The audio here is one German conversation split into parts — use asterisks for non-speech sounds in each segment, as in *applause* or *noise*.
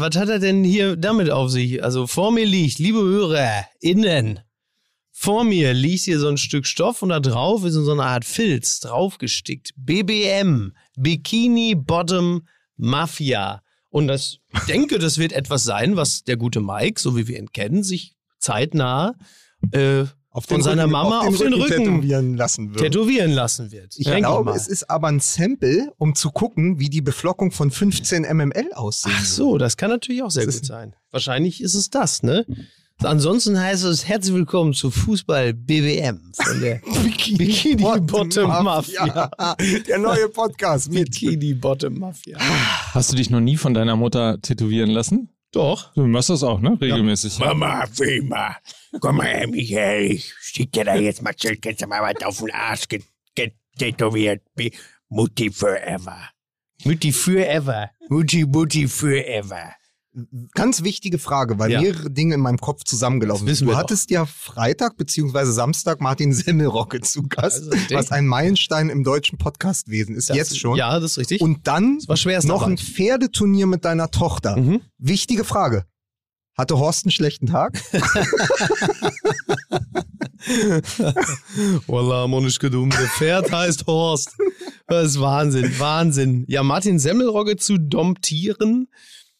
was hat er denn hier damit auf sich? Also vor mir liegt, liebe Hörer, innen, vor mir liegt hier so ein Stück Stoff und da drauf ist so eine Art Filz draufgestickt. BBM, Bikini Bottom Mafia. Und das, ich denke, das wird etwas sein, was der gute Mike, so wie wir ihn kennen, sich zeitnah äh, von seiner Rücken, Mama auf den Rücken tätowieren lassen wird. tätowieren lassen wird. Ich Denke glaube, mal. es ist aber ein Sample, um zu gucken, wie die Beflockung von 15 mml aussieht. Ach so, das kann natürlich auch sehr Das gut sein. Wahrscheinlich ist es das, ne? Ansonsten heißt es herzlich willkommen zu Fußball BBM von der *laughs* Bikini Bottom Mafia. *laughs* Der neue Podcast mit. Bikini Bottom Mafia. Hast du dich noch nie von deiner Mutter tätowieren lassen? Doch. Du machst das auch, ne? Regelmäßig. Mama, Wilma, komm mal her, Michael. Ich schick dir da jetzt mal Schild, kannst du mal was auf den Arsch get- get- tätowiert. Be- Mutti forever. Mutti forever. Mutti, Mutti forever. Ganz wichtige Frage, weil Ja. mehrere Dinge in meinem Kopf zusammengelaufen sind. Du hattest ja Freitag beziehungsweise Samstag Martin Semmelrocke zu Gast, Also, was ein Meilenstein im deutschen Podcastwesen ist, Das- jetzt schon. Ja, das ist richtig. Und dann war noch ein. Pferdeturnier mit deiner Tochter. Mhm. Wichtige Frage. Hatte Horst einen schlechten Tag? *laughs* Wallah, Monisch gedum. Der Pferd heißt Horst. Das ist Wahnsinn, Wahnsinn. Ja, Martin Semmelrogge zu domptieren.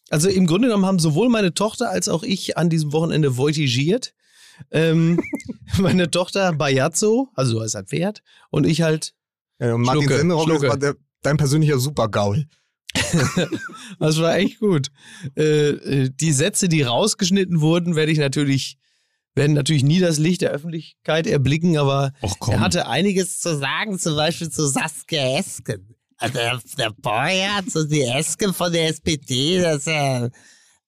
Also im Grunde genommen haben sowohl meine Tochter als auch ich an diesem Wochenende voltigiert. Ähm, *laughs* meine Tochter Bajazzo, also so heißt ein Pferd, und ich halt, Ja, und Martin Schlucke, Semmelrocke Schlucke. war der, dein persönlicher Supergaul. *laughs* das war echt gut. Äh, äh, die Sätze, die rausgeschnitten wurden, werde ich natürlich, werden natürlich nie das Licht der Öffentlichkeit erblicken, aber er hatte einiges zu sagen, zum Beispiel zu Saskia Esken. Also der, Boyert und die Esken von der SPD, das ist ja,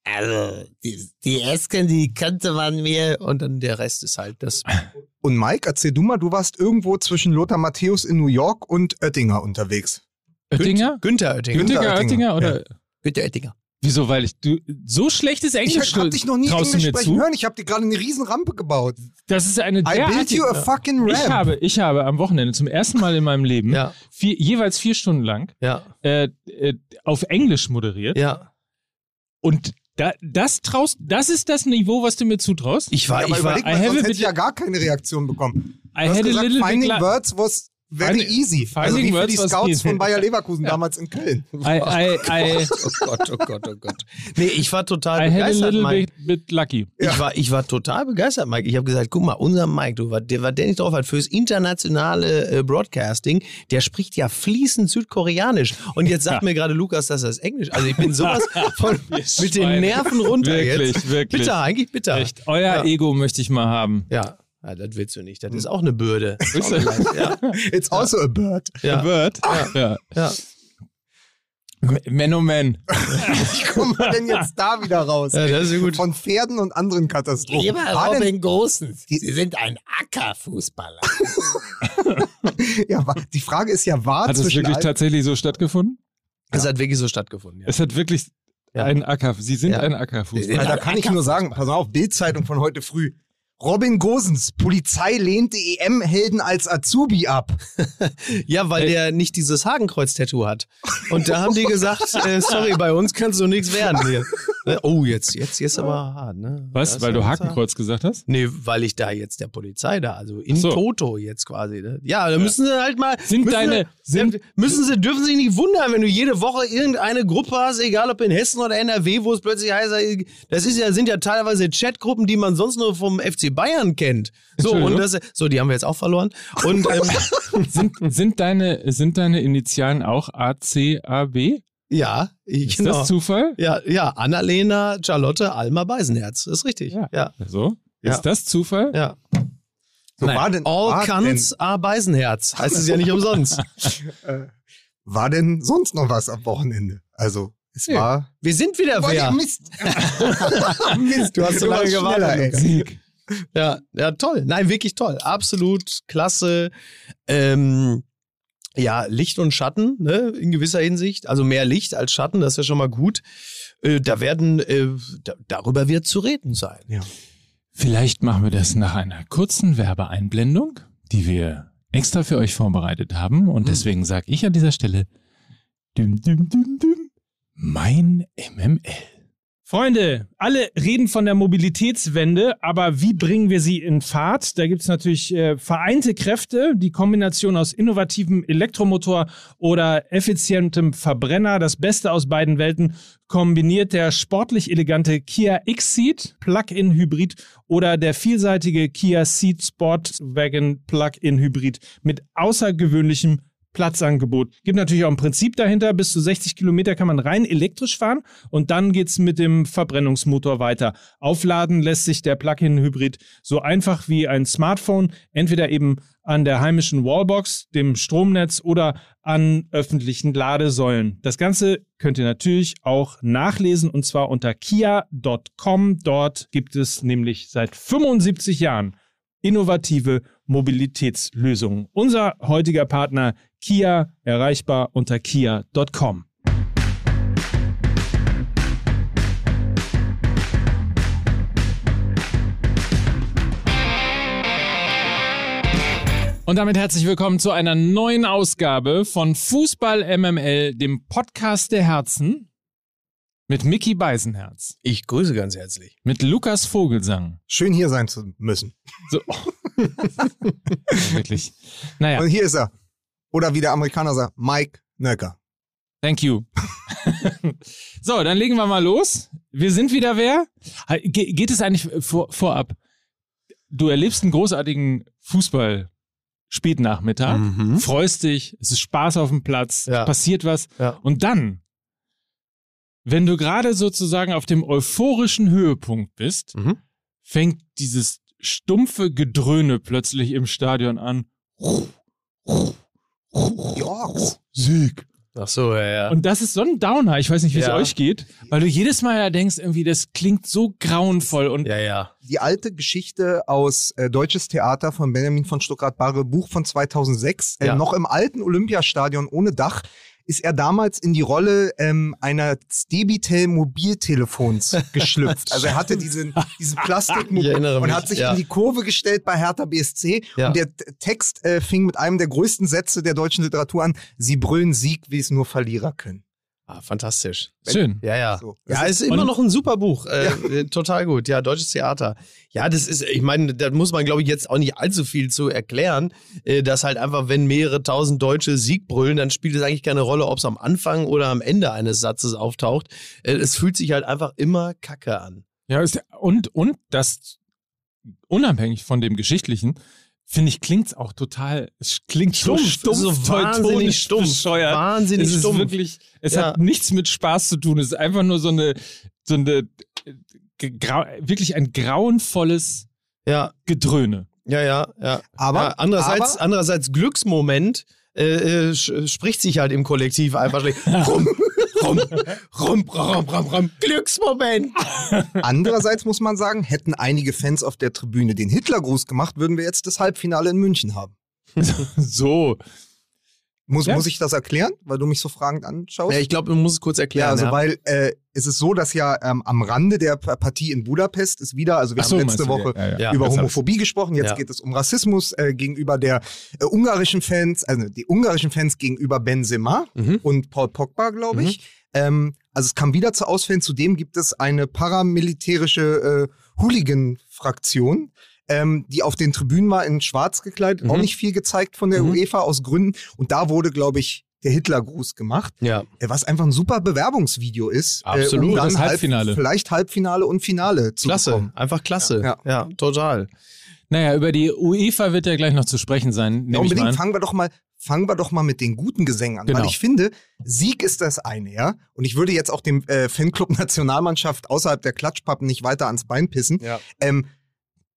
also die, die Esken, die kannte man mir und dann der Rest ist halt das. Und Mike, erzähl du mal, du warst irgendwo zwischen Lothar Matthäus in New York und Oettinger unterwegs. Oettinger? Günther Oettinger. Günther Oettinger, Oettinger oder? Günther Oettinger. Wieso? Weil ich du so schlechtes Englisch Ich hab dich noch nie traust du Englisch mir sprechen zu? hören. Ich hab dir gerade eine riesen Rampe gebaut. Das ist eine I built you a fucking ramp. Ich habe, ich habe am Wochenende zum ersten Mal in meinem Leben *laughs* Ja, vier, jeweils vier Stunden lang ja, äh, äh, auf Englisch moderiert ja. und da, das traust, das ist das Niveau, was du mir zutraust. Ich war, Ja, aber ich war, überleg mal, I have hätte ich ja gar keine Reaktion bekommen. I Du hast had a gesagt, little finding words was very Finding- easy. Also wie finding für words die was Scouts von Bayer *laughs* Leverkusen damals in Köln. I, I, I, *laughs* oh Gott, oh Gott, oh Gott. Nee, ich war total I had a begeistert, little Mike. bit, lucky. Ich, war, ich war total begeistert, Mike. Ich habe gesagt, guck mal, unser Mike, du, was der, was der nicht drauf hat, fürs internationale äh, Broadcasting, der spricht ja fließend Südkoreanisch. Und jetzt sagt *laughs* mir gerade Lukas, dass das Englisch. Also ich bin sowas von mit den. Nerven runter Wirklich, jetzt. wirklich. Bitter, eigentlich bitter. Echt, euer Ja. Ego möchte ich mal haben. Ja. Ja, das willst du nicht. Das ist auch eine Bürde. *laughs* Ist auch eine Last, ja, *laughs* It's also a bird. ja, Word. Ja. ja. Man oh man. Wie *laughs* kommen wir denn jetzt da wieder raus? Ja, das ist gut. Von Pferden und anderen Katastrophen. Lieber War Robin Großens, Sie sind ein Ackerfußballer. ja, die Frage ist ja, war Hat es zwischen wirklich tatsächlich so stattgefunden? Es hat wirklich so stattgefunden. Ja. Es hat wirklich Ja. ein Acker. Sie sind Ja. ein Ackerfußball. Ja, da kann ich nur sagen, pass auf, Bildzeitung von heute früh. Robin Gosens, Polizei lehnte EM-Helden als Azubi ab. *laughs* Ja, weil der nicht dieses Hakenkreuz-Tattoo hat. Und da haben die gesagt, *laughs* äh, sorry, bei uns kannst du nichts werden hier. Ne? Oh, jetzt, jetzt, jetzt aber hart, ne? Was? Das Weil du ja- Hakenkreuz gesagt hast? Nee, weil ich da jetzt der Polizei da, also in So. Toto jetzt quasi. Ne? Ja, da müssen sie halt mal. Sind müssen deine- Sie, sind- müssen sie, dürfen sich nicht wundern, wenn du jede Woche irgendeine Gruppe hast, egal ob in Hessen oder NRW, wo es plötzlich heißt, das ist ja, sind ja teilweise Chatgruppen, die man sonst nur vom FC Bayern kennt. So, und das, so, die haben wir jetzt auch verloren. Und ähm, *laughs* Sind, sind, deine, sind deine Initialen auch ACAB? ja, ich, Ist genau. das Zufall? Ja, ja, Annalena, Charlotte, Alma Beisenherz. Ist richtig. Ja. Ja. So? Ja. Ist das Zufall? ja. So, Nein. war denn, All war, Cunts are Beisenherz. Heißt es ja nicht umsonst. *laughs* äh, war denn sonst noch was am Wochenende? Also, es Nö. war. Wir sind wieder wer. Mist. *laughs* Mist, Du hast so lange gewartet. Sieg. Ja, ja, toll. Nein, wirklich toll. Absolut klasse. Ähm, ja, Licht und Schatten, ne, in gewisser Hinsicht. Also mehr Licht als Schatten, das ist ja schon mal gut. Äh, da werden, äh, da, darüber wird zu reden sein. Vielleicht machen wir das nach einer kurzen Werbeeinblendung, die wir extra für euch vorbereitet haben. Und deswegen sage ich an dieser Stelle, düm, düm, düm, düm, mein MML. Freunde, alle reden von der Mobilitätswende, aber wie bringen wir sie in Fahrt? Da gibt es natürlich äh, vereinte Kräfte, die Kombination aus innovativem Elektromotor oder effizientem Verbrenner, das Beste aus beiden Welten, kombiniert der sportlich elegante Kia X-Seat Plug-in Hybrid oder der vielseitige Kia Ceed Sportwagen Plug-in Hybrid mit außergewöhnlichem Platzangebot. Gibt natürlich auch ein Prinzip dahinter. Bis zu 60 Kilometer kann man rein elektrisch fahren und dann geht's mit dem Verbrennungsmotor weiter. Aufladen lässt sich der Plug-in-Hybrid so einfach wie ein Smartphone, entweder eben an der heimischen Wallbox, dem Stromnetz oder an öffentlichen Ladesäulen. Das Ganze könnt ihr natürlich auch nachlesen und zwar unter kia.com. Dort gibt es nämlich seit 75 Jahren innovative Mobilitätslösungen. Unser heutiger Partner Kia erreichbar unter kia.com. Und damit herzlich willkommen zu einer neuen Ausgabe von Fußball MML, dem Podcast der Herzen mit Mickey Beisenherz, Ich grüße ganz herzlich. mit Lukas Vogelsang. Schön hier sein zu müssen. So. *laughs* Wirklich. Naja. Und hier ist er. Oder wie der Amerikaner sagt, Mike Nöcker. Thank you. *laughs* so, dann legen wir mal los. Wir sind wieder wer? Ge geht es eigentlich vor vorab? Du erlebst einen großartigen Fußball Spätnachmittag, Mhm. freust dich, es ist Spaß auf dem Platz, Ja. passiert was Ja. und dann, wenn du gerade sozusagen auf dem euphorischen Höhepunkt bist, Mhm. fängt dieses stumpfe Gedröhne plötzlich im Stadion an. Orks. Sieg. Ach so, ja, ja. Und das ist so ein Downer. Ich weiß nicht, wie Ja. es euch geht, weil du jedes Mal ja denkst, irgendwie, das klingt so grauenvoll und ja, ja. Die alte Geschichte aus äh, Deutsches Theater von Benjamin von Stuckrad-Barre, Buch von 2006, äh, Ja. noch im alten Olympiastadion ohne Dach, ist er damals in die Rolle ähm, einer Debitel Mobiltelefons *laughs* geschlüpft. also er hatte diesen, diesen Plastikmobil und mich, hat sich ja. in die Kurve gestellt bei Hertha BSC Ja. und der Text äh, fing mit einem der größten Sätze der deutschen Literatur an, sie brüllen Sieg, wie es nur Verlierer können. Ah, fantastisch. schön. Ja, ja. So. Ja, ist immer noch ein super Buch. Äh, äh, Total gut. Ja, deutsches Theater. Ja, das ist, ich meine, da muss man, glaube ich, jetzt auch nicht allzu viel zu erklären, äh, dass halt einfach, wenn mehrere tausend Deutsche Sieg brüllen, dann spielt es eigentlich keine Rolle, ob es am Anfang oder am Ende eines Satzes auftaucht. Äh, es fühlt sich halt einfach immer kacke an. Ja, ist, und, und das, unabhängig von dem Geschichtlichen, finde ich, klingt's auch total, es klingt so stumpf, so wahnsinnig teutonisch stumpf. bescheuert. Wahnsinnig es ist stumpf. wirklich, es Ja. hat nichts mit Spaß zu tun. Es ist einfach nur so eine, so eine, äh, grau, wirklich ein grauenvolles ja, Gedröhne. ja, ja, ja. Aber, ja, andererseits, aber andererseits Glücksmoment äh, äh, spricht sich halt im Kollektiv einfach schlecht. *laughs* Rum, rum, rum, rum, rum, rum. Glücksmoment. Andererseits muss man sagen, hätten einige Fans auf der Tribüne den Hitlergruß gemacht, würden wir jetzt das Halbfinale in München haben. *laughs* So. Muss, Ja. muss ich das erklären, weil du mich so fragend anschaust? Ja, ich glaube, man muss es kurz Ja, erklären. also ja. weil äh, es ist so, dass ja ähm, am Rande der Partie in Budapest ist wieder, also wir so, haben letzte Woche ja, ja. Ja. über. Homophobie gesprochen, jetzt Ja. geht es um Rassismus äh, gegenüber der äh, ungarischen Fans, also die ungarischen Fans gegenüber Benzema Mhm. und Paul Pogba, glaube ich. Ähm, also es kam wieder zu Ausfällen. Zudem gibt es eine paramilitärische äh, Hooligan-Fraktion, ähm, die auf den Tribünen war in schwarz gekleidet, Mhm. auch nicht viel gezeigt von der Mhm. UEFA aus Gründen. Und da wurde, glaube ich, der Hitlergruß gemacht, Ja, äh, was einfach ein super Bewerbungsvideo ist. Absolut, Äh, um dann das Halbfinale. Halb, vielleicht Halbfinale und Finale zu klasse. bekommen. Einfach klasse. Ja. Ja, total. Naja, über die UEFA wird ja gleich noch zu sprechen sein. Ja, nehme ich mal unbedingt an. fangen wir doch mal, fangen wir doch mal mit den guten Gesängen an. Genau. Weil ich finde, Sieg ist das eine, ja. Und ich würde jetzt auch dem äh, Fanclub Nationalmannschaft außerhalb der Klatschpappen nicht weiter ans Bein pissen. Ja. Ähm,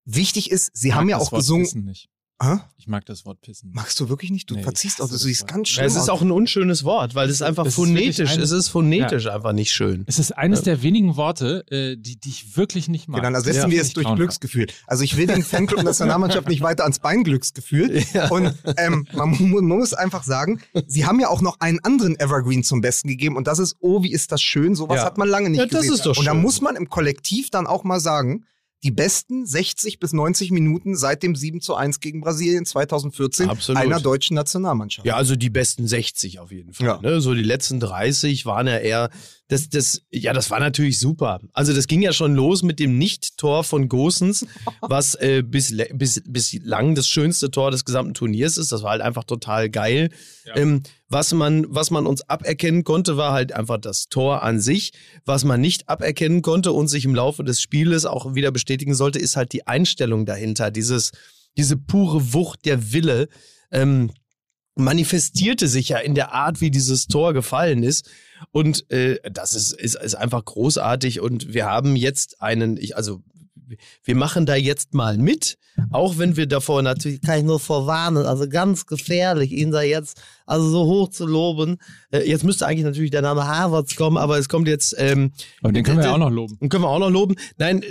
wichtig ist, sie Ich haben mag ja das auch Wort gesungen. Pissen nicht. Hä? Ich mag das Wort Pissen. Magst du wirklich nicht? Du Nee, verziehst auch, du siehst Wort. ganz Ja, schlimm es ist auch ein unschönes Wort, weil es einfach Das ist phonetisch, ein- es ist phonetisch einfach nicht schön. Es ist eines der wenigen Worte, äh, die, die ich wirklich nicht mag. Genau, dann ersetzen Ja. wir es durch. Glücksgefühl. Also ich will den *laughs* Fanclub Nationalmannschaft nicht weiter ans Bein Glücksgefühl. Und ähm, man, man muss einfach sagen, sie haben ja auch noch einen anderen Evergreen zum Besten gegeben und das ist, oh, wie ist das schön, sowas Ja. hat man lange nicht Ja, das gesehen. ist doch und da schön. muss man im Kollektiv dann auch mal sagen, die besten 60 bis 90 Minuten seit dem 7 zu 1 gegen Brasilien 2014 Absolut. einer deutschen Nationalmannschaft. Ja, also die besten 60 auf jeden Fall. Ja. Ne? So die letzten 30 waren ja eher, das, das, ja, das war natürlich super. Also das ging ja schon los mit dem Nicht-Tor von Gosens, *laughs* was äh, bis, bis, bislang das schönste Tor des gesamten Turniers ist. Das war halt einfach total geil. Ähm, was, man, was man uns aberkennen konnte, war halt einfach das Tor an sich. Was man nicht aberkennen konnte und sich im Laufe des Spieles auch wieder bestätigen sollte, ist halt die Einstellung dahinter. Dieses, diese pure Wucht, der Wille. Ähm, manifestierte sich ja in der Art, wie dieses Tor gefallen ist. Und äh, das ist, ist, ist einfach großartig. Und wir haben jetzt einen, ich, also wir machen da jetzt mal mit, auch wenn wir davor natürlich, kann ich nur vorwarnen, also ganz gefährlich, ihn da jetzt also so hoch zu loben. Äh, jetzt müsste eigentlich natürlich der Name Harvards kommen, aber es kommt jetzt. Ähm, Aber den können wir ja auch noch loben. den können wir auch noch loben. Nein,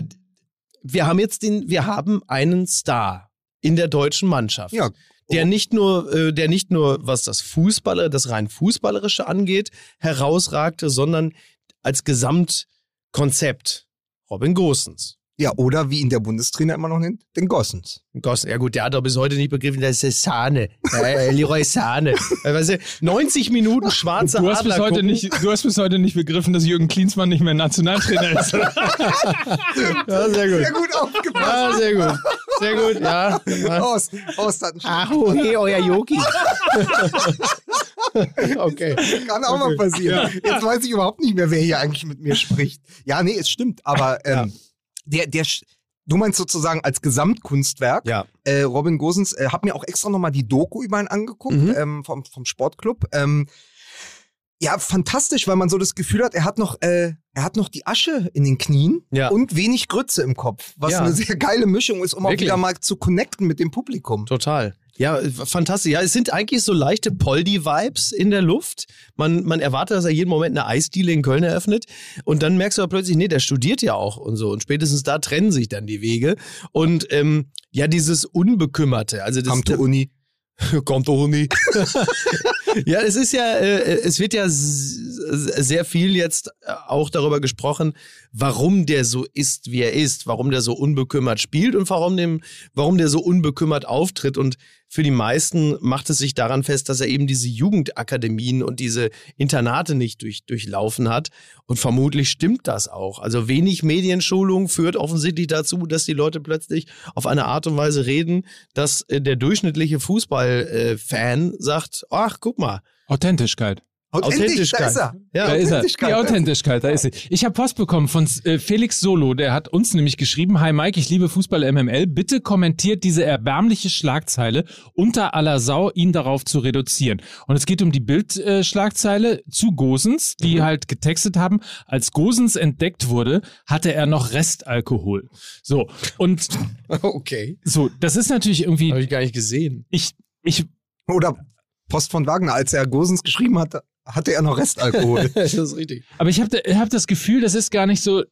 wir haben jetzt den, wir haben einen Star in der deutschen Mannschaft. Ja. Der nicht nur, äh, der nicht nur, was das Fußballer, das rein Fußballerische angeht, herausragte, sondern als Gesamtkonzept. Robin Gosens. Ja, oder wie ihn der Bundestrainer immer noch nennt, den Gossens. Gossen, ja gut, der hat doch bis heute nicht begriffen, das ist Sahne. Äh, Leroy Sahne. Äh, *laughs* weißt du, 90 Minuten schwarze Du hast, bis Adler heute gucken. nicht, du hast bis heute nicht begriffen, dass Jürgen Klinsmann nicht mehr Nationaltrainer ist. *laughs* Ja, sehr gut. Sehr gut aufgepasst. Ja, sehr gut. Sehr gut, ja. ja. Aus, aus, das Ach, oh, hey, euer Yogi. *laughs* okay. kann auch mal passieren. Jetzt weiß ich überhaupt nicht mehr, wer hier eigentlich mit mir spricht. Ja, nee, es stimmt, aber ähm, der, der, du meinst sozusagen als Gesamtkunstwerk. Ja. Äh, Robin Gosens, äh, hab mir auch extra nochmal die Doku über ihn angeguckt Mhm. ähm, vom, vom Sportclub. Ähm, ja, fantastisch, weil man so das Gefühl hat, er hat noch, äh, er hat noch die Asche in den Knien Ja. und wenig Grütze im Kopf, was Ja. eine sehr geile Mischung ist, um auch Wirklich. wieder mal zu connecten mit dem Publikum. Total. Ja, fantastisch. Ja, es sind eigentlich so leichte Poldi-Vibes in der Luft. Man, man erwartet, dass er jeden Moment eine Eisdiele in Köln eröffnet. Und dann merkst du aber plötzlich, nee, der studiert ja auch und so. Und spätestens da trennen sich dann die Wege. Und ähm, ja, dieses Unbekümmerte. Also das Kam *laughs* zur Uni. Kommt doch nie. ja, es ist ja, äh, es wird ja sehr viel jetzt äh, auch darüber gesprochen, warum der so ist, wie er ist, warum der so unbekümmert spielt und warum, dem, warum der so unbekümmert auftritt. Und für die meisten macht es sich daran fest, dass er eben diese Jugendakademien und diese Internate nicht durch, durchlaufen hat. Und vermutlich stimmt das auch. Also wenig Medienschulung führt offensichtlich dazu, dass die Leute plötzlich auf eine Art und Weise reden, dass äh, der durchschnittliche Fußballfan sagt, ach, guck mal, Authentischkeit. Authentisch, da ist er. Ja, Da ist er. Authentischkeit, Die. Authentischkeit, da ist sie. Ich habe Post bekommen von äh, Felix Solo, der hat uns nämlich geschrieben, Hi Mike, ich liebe Fußball MML, bitte kommentiert diese erbärmliche Schlagzeile unter aller Sau, ihn darauf zu reduzieren. Und es geht um die Bildschlagzeile äh, Schlagzeile zu Gosens, die halt getextet haben, als Gosens entdeckt wurde, hatte er noch Restalkohol. So, und *laughs* okay. so, das ist natürlich irgendwie, Habe ich gar nicht gesehen. ich, ich Oder Post von Wagner, als er Gosens geschrieben hatte, hatte er noch Restalkohol. *laughs* das ist richtig. Aber ich habe hab das Gefühl, das ist gar nicht so,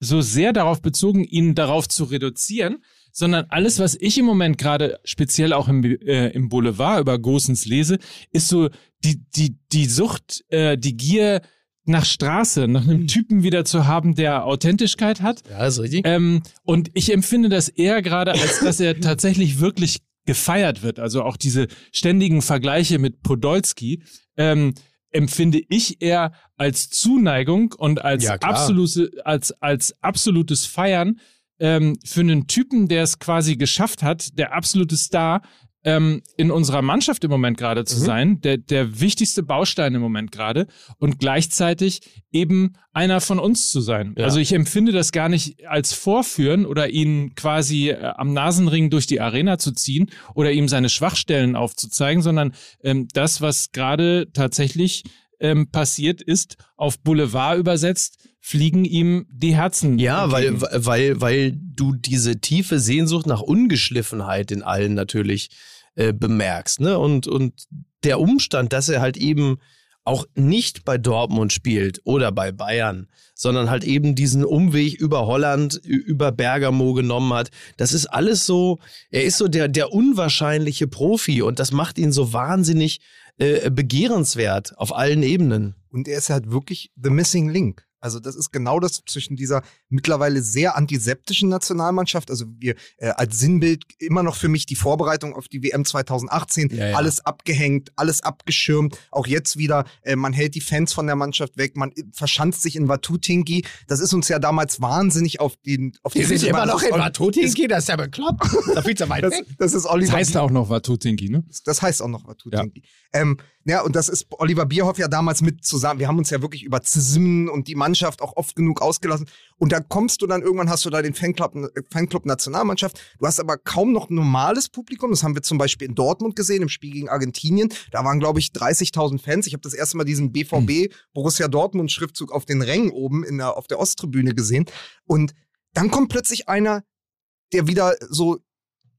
so sehr darauf bezogen, ihn darauf zu reduzieren, sondern alles, was ich im Moment gerade speziell auch im, äh, im Boulevard über Gosens lese, ist so die, die, die Sucht, äh, die Gier nach Straße, nach einem Typen wieder zu haben, der Authentischkeit hat. Ja, ist richtig. Ähm, und ich empfinde das eher gerade, als dass er tatsächlich wirklich gefeiert wird. Also auch diese ständigen Vergleiche mit Podolski ähm, empfinde ich eher als Zuneigung und als, Ja, absolute, als, als absolutes Feiern ähm, für einen Typen, der es quasi geschafft hat, der absolute Star ähm, in unserer Mannschaft im Moment gerade zu Mhm. sein, der, der wichtigste Baustein im Moment gerade und gleichzeitig eben einer von uns zu sein. Ja. Also ich empfinde das gar nicht als Vorführen oder ihn quasi äh, am Nasenring durch die Arena zu ziehen oder ihm seine Schwachstellen aufzuzeigen, sondern ähm, das, was gerade tatsächlich ähm, passiert ist, auf Boulevard übersetzt, fliegen ihm die Herzen. Ja, weil, weil, weil du diese tiefe Sehnsucht nach Ungeschliffenheit in allen natürlich äh, bemerkst. Ne? Und, und der Umstand, dass er halt eben auch nicht bei Dortmund spielt oder bei Bayern, sondern halt eben diesen Umweg über Holland, über Bergamo genommen hat. Das ist alles so, er ist so der, der unwahrscheinliche Profi und das macht ihn so wahnsinnig äh, begehrenswert auf allen Ebenen. Und er ist halt wirklich the missing link. Also das ist genau das zwischen dieser mittlerweile sehr antiseptischen Nationalmannschaft, also wir äh, als Sinnbild immer noch für mich die Vorbereitung auf die WM 2018, Ja, ja. alles abgehängt, alles abgeschirmt, auch jetzt wieder, äh, man hält die Fans von der Mannschaft weg, man verschanzt sich in Watutinki, das ist uns ja damals wahnsinnig auf den auf Wir sind immer noch Das in ist- Watutinki, das ist ja bekloppt. Da viel zu weit *laughs* das, weg. das ist Oliver Das heißt auch noch Watutinki, ne? das heißt auch noch Watutinki. Ähm, ja, und das ist Oliver Bierhoff ja damals mit zusammen. Wir haben uns ja wirklich über Zismen und die Mannschaft auch oft genug ausgelassen. Und da kommst du dann, irgendwann hast du da den Fanclub, Fanclub Nationalmannschaft. Du hast aber kaum noch normales Publikum. Das haben wir zum Beispiel in Dortmund gesehen, im Spiel gegen Argentinien. Da waren, glaube ich, 30.000 Fans. Ich habe das erste Mal diesen BVB Borussia Dortmund Schriftzug auf den Rängen oben in der, auf der Osttribüne gesehen. Und dann kommt plötzlich einer, der wieder so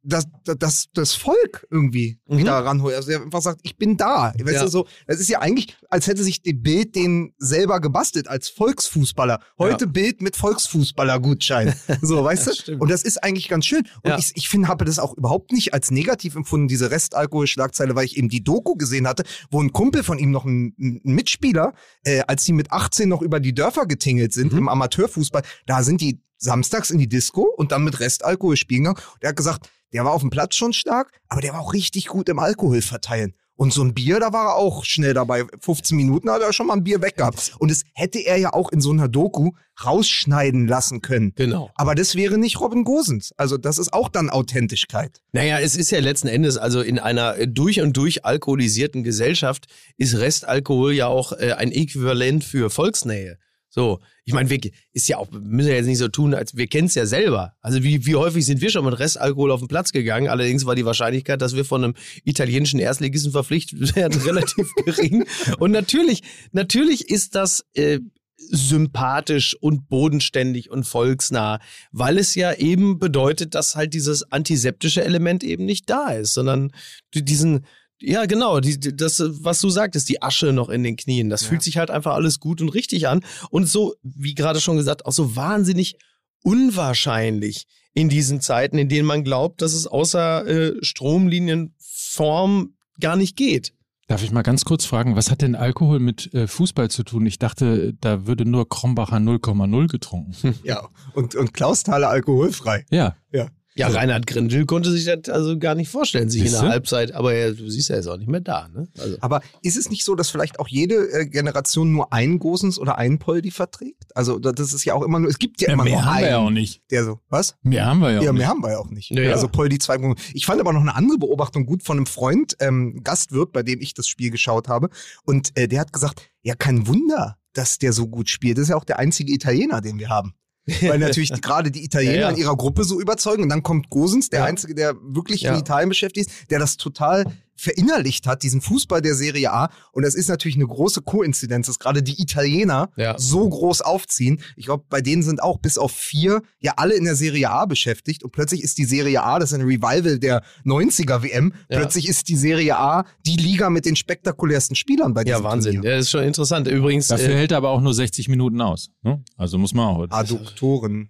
das, das, das Volk irgendwie Mhm. wieder ranholt. Also der einfach sagt, ich bin da. Weißt Ja. du, so, das ist ja eigentlich, als hätte sich die Bild den selber gebastelt als Volksfußballer. Heute Bild mit Volksfußballergutschein. *laughs* So, weißt du? stimmt. Und das ist eigentlich ganz schön. Und Ja. ich, ich finde, habe das auch überhaupt nicht als negativ empfunden, diese Restalkohol-Schlagzeile, weil ich eben die Doku gesehen hatte, wo ein Kumpel von ihm noch ein, ein Mitspieler, äh, als die mit 18 noch über die Dörfer getingelt sind Mhm. im Amateurfußball, da sind die samstags in die Disco und dann mit Restalkohol spielen gegangen. Und der hat gesagt, der war auf dem Platz schon stark, aber der war auch richtig gut im Alkohol verteilen. Und so ein Bier, da war er auch schnell dabei. 15 Minuten hat er schon mal ein Bier weggehabt. Und das hätte er ja auch in so einer Doku rausschneiden lassen können. Genau. Aber das wäre nicht Robin Gosens. Also das ist auch dann Authentischkeit. Naja, es ist ja letzten Endes, also in einer durch und durch alkoholisierten Gesellschaft ist Restalkohol ja auch äh, ein Äquivalent für Volksnähe. So, ich meine, wir ist ja auch, müssen ja jetzt nicht so tun, als wir kennen es ja selber. Also wie, wie häufig sind wir schon mit Restalkohol auf den Platz gegangen? Allerdings war die Wahrscheinlichkeit, dass wir von einem italienischen Erstligisten verpflichtet *laughs* werden, relativ gering. Und natürlich, natürlich ist das äh, sympathisch und bodenständig und volksnah, weil es ja eben bedeutet, dass halt dieses antiseptische Element eben nicht da ist, sondern die- diesen, ja genau, die, die- das, was du sagtest, die Asche noch in den Knien, das Ja. fühlt sich halt einfach alles gut und richtig an und so, wie gerade schon gesagt, auch so wahnsinnig unwahrscheinlich in diesen Zeiten, in denen man glaubt, dass es außer äh, Stromlinienform gar nicht geht. Darf ich mal ganz kurz fragen, was hat denn Alkohol mit äh, Fußball zu tun? Ich dachte, da würde nur Krombacher 0,0 getrunken. *laughs* Ja. Und, und Klaus Thaler alkoholfrei. ja. Ja, Reinhard Grindel konnte sich das also gar nicht vorstellen, sich in Siehste? der Halbzeit, aber er, du siehst ja, er ist auch nicht mehr da, ne? Also. Aber ist es nicht so, dass vielleicht auch jede äh, Generation nur einen Gosens oder einen Poldi verträgt? Also da- das ist ja auch immer nur, es gibt ja, immer mehr nur haben einen, wir ja auch nicht. der so, was? Mehr haben wir ja, Ja, auch mehr nicht. haben wir ja auch nicht. Ja. Also Poldi 2. Ich fand aber noch eine andere Beobachtung gut von einem Freund, ähm, Gastwirt, bei dem ich das Spiel geschaut habe. Und äh, der hat gesagt, ja, kein Wunder, dass der so gut spielt. Das ist ja auch der einzige Italiener, den wir haben. Weil natürlich gerade die Italiener *laughs* Ja, ja. in ihrer Gruppe so überzeugen. Und dann kommt Gosens, der Ja. Einzige, der wirklich in Italien beschäftigt ist, der das total verinnerlicht hat, diesen Fußball der Serie A. Und das ist natürlich eine große Koinzidenz, dass gerade die Italiener Ja. so groß aufziehen. Ich glaube, bei denen sind auch bis auf vier ja alle in der Serie A beschäftigt. Und plötzlich ist die Serie A, das ist ein Revival der 90er WM, Ja. plötzlich ist die Serie A die Liga mit den spektakulärsten Spielern bei diesem Ja, Wahnsinn. Turnier. Ja, das ist schon interessant. Übrigens, Dafür äh, hält er aber auch nur 60 Minuten aus. Ne? Also muss man auch. Adduktoren.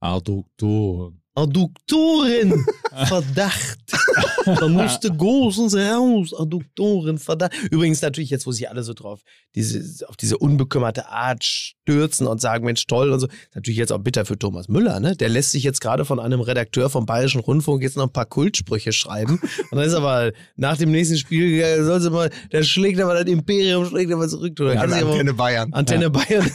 Adduktoren. Adduktoren, *laughs* Verdacht. da musste Gosens raus, Adduktoren, Verdacht. Übrigens natürlich jetzt, wo sich alle so drauf, diese, auf diese unbekümmerte Art stürzen und sagen, Mensch, toll und so. Ist natürlich jetzt auch bitter für Thomas Müller, ne? Der lässt sich jetzt gerade von einem Redakteur vom Bayerischen Rundfunk jetzt noch ein paar Kultsprüche schreiben. Und dann ist aber nach dem nächsten Spiel, ja, soll sie mal, der schlägt aber das Imperium, schlägt aber zurück. Da Ja, sich aber- Antenne Bayern. Antenne Bayern. *laughs*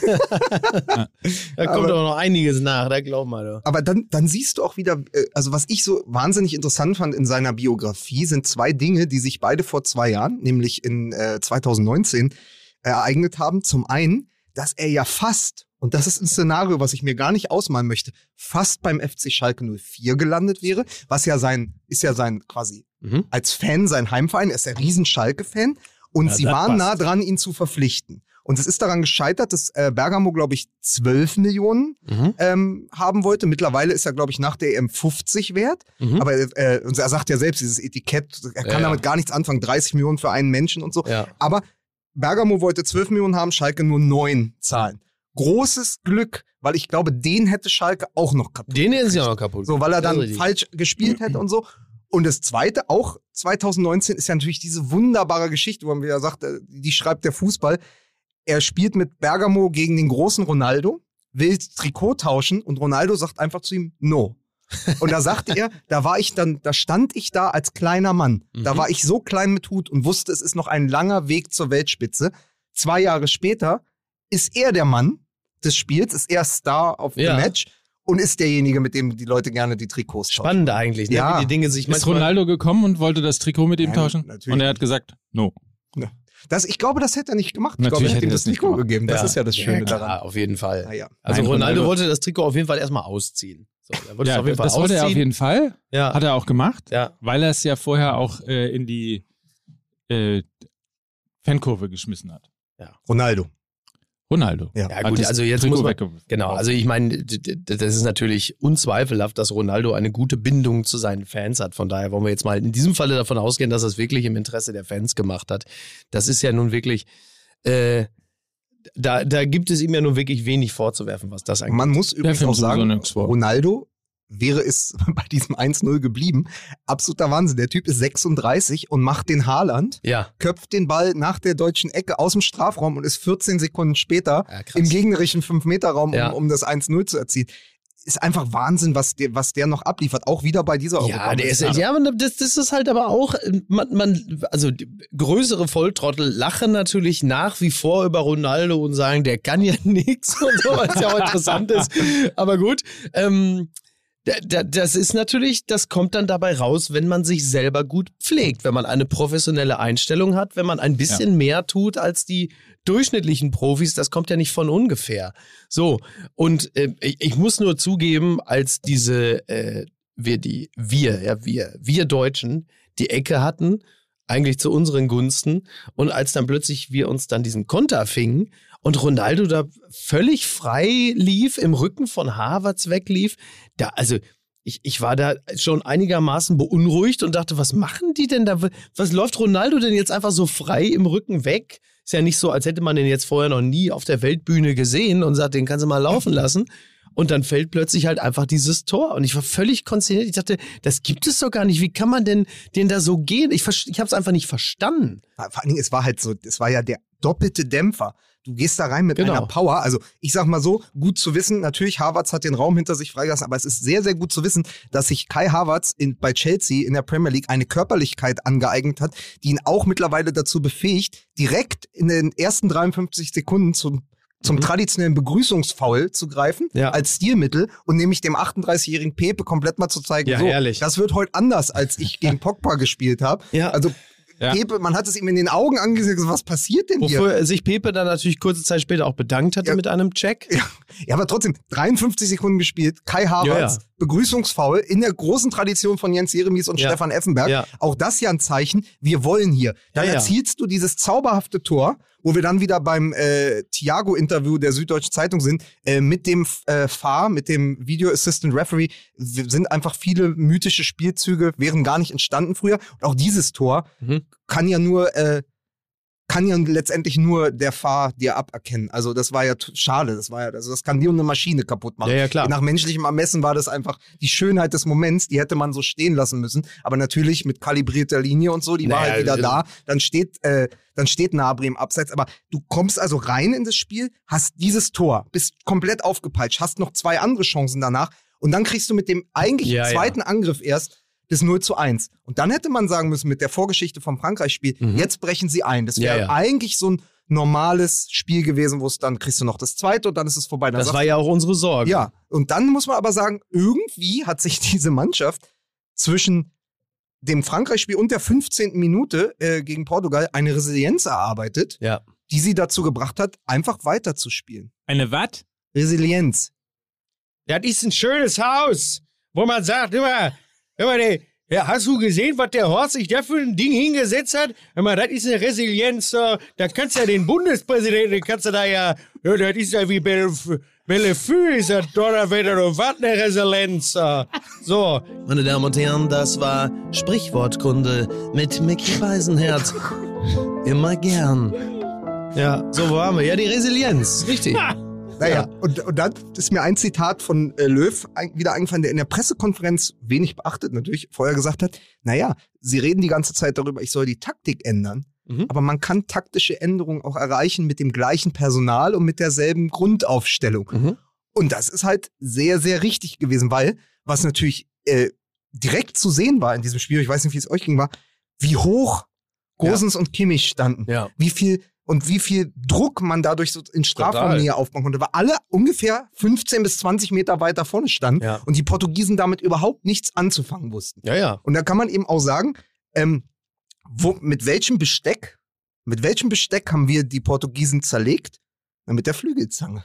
da kommt Aber- aber noch einiges nach, da glaub mal. Du. Aber dann, dann siehst du auch wieder, äh, also was ich so wahnsinnig interessant fand in seiner Biografie, sind zwei Dinge, die sich beide vor zwei Jahren, nämlich in äh, 2019, ereignet haben. Zum einen, dass er ja fast, und das ist ein Szenario, was ich mir gar nicht ausmalen möchte, fast beim FC Schalke 04 gelandet wäre, was ja sein, ist ja sein quasi Mhm. als Fan sein Heimverein, er ist der riesen Schalke-Fan und Ja, sie waren passt. nah dran, ihn zu verpflichten. Und es ist daran gescheitert, dass äh, Bergamo, glaube ich, 12 Millionen Mhm. ähm, haben wollte. Mittlerweile ist er, glaube ich, nach der EM 50 wert. Mhm. Aber äh, und er sagt ja selbst, dieses Etikett, er kann Ja, ja. damit gar nichts anfangen, 30 Millionen für einen Menschen und so. Ja. Aber Bergamo wollte 12 Millionen haben, Schalke nur 9 zahlen. Großes Glück, weil ich glaube, den hätte Schalke auch noch kaputt. Den hätten sie auch noch kaputt. So, weil er dann falsch gespielt hätte und so. Und das zweite, auch 2019, ist ja natürlich diese wunderbare Geschichte, wo man wieder sagt, äh, die schreibt der Fußball. Er spielt mit Bergamo gegen den großen Ronaldo, will das Trikot tauschen und Ronaldo sagt einfach zu ihm, no. Und da sagte er, *laughs* da war ich dann, da stand ich da als kleiner Mann. Da Mhm. war ich so klein mit Hut und wusste, es ist noch ein langer Weg zur Weltspitze. Zwei Jahre später ist er der Mann des Spiels, ist er Star of Ja. the Match und ist derjenige, mit dem die Leute gerne die Trikots tauschen. Spannend eigentlich, ne? Ja. wie die Dinge sich Ist. Ronaldo gekommen und wollte das Trikot mit ihm Nein, tauschen? natürlich Und er hat gesagt, no. Das, ich glaube, das hätte er nicht gemacht. Ich glaube, Natürlich er hätte ihm er das Trikot gemacht. gegeben. Das Ja. ist ja das Schöne ja, klar, daran. auf jeden Fall. Naja. Also Nein, Ronaldo, Ronaldo- wollte das Trikot auf jeden Fall erstmal ausziehen. So, er wollte es Ja, auf jeden Fall das wollte er auf jeden Fall. ja. Hat er auch gemacht, ja. weil er es ja vorher auch äh, in die äh, Fankurve geschmissen hat. Ronaldo. Ronaldo. Ja. Ja, gut, also jetzt Trikot muss man. Genau, also ich meine, das ist natürlich unzweifelhaft, dass Ronaldo eine gute Bindung zu seinen Fans hat. Von daher wollen wir jetzt mal in diesem Falle davon ausgehen, dass er es wirklich im Interesse der Fans gemacht hat. Das ist ja nun wirklich, äh, da, da gibt es ihm ja nun wirklich wenig vorzuwerfen, was das angeht. Man muss übrigens auch sagen. Ronaldo wäre es *laughs* bei diesem 1-0 geblieben. Absoluter Wahnsinn. Der Typ ist 36 und macht den Haaland, Ja, köpft den Ball nach der deutschen Ecke aus dem Strafraum und ist 14 Sekunden später ja im gegnerischen 5-Meter-Raum, um, Ja. um das 1-0 zu erzielen. Ist einfach Wahnsinn, was der, was der noch abliefert. Auch wieder bei dieser Ja, der ist, ja, aber das, das ist halt aber auch, man, man, also größere Volltrottel lachen natürlich nach wie vor über Ronaldo und sagen, der kann ja *laughs* nichts und so, was ja auch interessant ist. Aber gut, ähm, das ist natürlich, das kommt dann dabei raus, wenn man sich selber gut pflegt, wenn man eine professionelle Einstellung hat, wenn man ein bisschen mehr tut als die durchschnittlichen Profis, das kommt ja nicht von ungefähr. So, und äh, ich, ich muss nur zugeben, als diese, äh, wir, die, wir, ja, wir, wir Deutschen, die Ecke hatten, eigentlich zu unseren Gunsten, und als dann plötzlich wir uns dann diesen Konter fingen und Ronaldo da völlig frei lief, im Rücken von Harvards weglief, da, also, ich, ich war da schon einigermaßen beunruhigt und dachte, was machen die denn da? Was läuft Ronaldo denn jetzt einfach so frei im Rücken weg? Ist ja nicht so, als hätte man den jetzt vorher noch nie auf der Weltbühne gesehen und sagt, den kannst du mal laufen *laughs* lassen. Und dann fällt plötzlich halt einfach dieses Tor. Und ich war völlig konsterniert. Ich dachte, das gibt es doch gar nicht. Wie kann man denn den da so gehen? Ich, ich habe es einfach nicht verstanden. Vor allen Dingen, es war halt so, es war ja der doppelte Dämpfer. Du gehst da rein mit Genau. einer Power. Also ich sag mal so, gut zu wissen, natürlich, Harvards hat den Raum hinter sich freigelassen, aber es ist sehr, sehr gut zu wissen, dass sich Kai Harvards in, bei Chelsea in der Premier League eine Körperlichkeit angeeignet hat, die ihn auch mittlerweile dazu befähigt, direkt in den ersten 53 Sekunden zum zum Mhm. traditionellen Begrüßungsfoul zu greifen, Ja. als Stilmittel und nämlich dem 38-jährigen Pepe komplett mal zu zeigen, Ja, so, ehrlich. das wird heute anders, als ich gegen Pogba gespielt habe. Ja. Also Ja. Pepe, man hat es ihm in den Augen angesehen, was passiert denn hier? Wofür sich Pepe dann natürlich kurze Zeit später auch bedankt hatte Ja. mit einem Check. Ja, ja, aber trotzdem, 53 Sekunden gespielt, Kai Havertz, Begrüßungsfoul in der großen Tradition von Jens Jeremies und Ja. Stefan Effenberg. Ja. Auch das ja ein Zeichen, wir wollen hier. Dann Ja, erzielst du dieses zauberhafte Tor, wo wir dann wieder beim äh, Thiago-Interview der Süddeutschen Zeitung sind, äh, mit dem äh, FAR, mit dem Video Assistant Referee, sind einfach viele mythische Spielzüge, wären gar nicht entstanden früher. Und auch dieses Tor Mhm. kann ja nur äh, kann ja letztendlich nur der Fahr dir aberkennen. Also das war ja schade, das war ja, also das kann dir eine Maschine kaputt machen. Ja, ja, klar. Nach menschlichem Ermessen war das einfach die Schönheit des Moments, die hätte man so stehen lassen müssen. Aber natürlich mit kalibrierter Linie und so, die war Naja, halt wieder also- da. Dann steht, äh, dann steht Nabri im Abseits. Aber du kommst also rein in das Spiel, hast dieses Tor, bist komplett aufgepeitscht, hast noch zwei andere Chancen danach und dann kriegst du mit dem eigentlich ja. zweiten Angriff erst das 0 zu 1. Und dann hätte man sagen müssen, mit der Vorgeschichte vom Frankreich-Spiel, Mhm. jetzt brechen sie ein. Das Ja, wäre ja. eigentlich so ein normales Spiel gewesen, wo es dann kriegst du noch das zweite und dann ist es vorbei. Dann Das war ja auch unsere Sorge. ja, und dann muss man aber sagen, irgendwie hat sich *laughs* diese Mannschaft zwischen dem Frankreich-Spiel und der 15. Minute äh, gegen Portugal eine Resilienz erarbeitet, Ja. die sie dazu gebracht hat, einfach weiterzuspielen. Eine was? Resilienz. Das ist ein schönes Haus, wo man sagt, immer, immer der, ja, hast du gesehen, was der Horst sich da für ein Ding hingesetzt hat? Immer, das ist eine Resilienz, so. da kannst du ja den Bundespräsidenten, den kannst du da ja, ja das ist ja wie Bellef- Bellefue, ist das Donnerwetter, und was eine Resilienz, so. so. Meine Damen und Herren, das war Sprichwortkunde mit Mickey Beisenherz. *laughs* Immer gern. Ja, so waren wir. Ja, die Resilienz. Richtig. *laughs* Naja, und, und dann ist mir ein Zitat von äh, Löw ein, wieder eingefallen, der in der Pressekonferenz wenig beachtet natürlich vorher gesagt hat, naja, sie reden die ganze Zeit darüber, ich soll die Taktik ändern. Mhm. aber man kann taktische Änderungen auch erreichen mit dem gleichen Personal und mit derselben Grundaufstellung. Mhm. Und das ist halt sehr, sehr richtig gewesen, weil, was natürlich äh, direkt zu sehen war in diesem Spiel, ich weiß nicht, wie es euch ging, war, wie hoch Gosens und Kimmich standen. Ja. Wie viel und wie viel Druck man dadurch so in Strafraumnähe aufbauen konnte, weil alle ungefähr 15 bis 20 Meter weiter vorne standen Ja. und die Portugiesen damit überhaupt nichts anzufangen wussten. Ja, ja. Und da kann man eben auch sagen, ähm, wo, mit welchem Besteck, mit welchem Besteck haben wir die Portugiesen zerlegt? Na, mit der Flügelzange.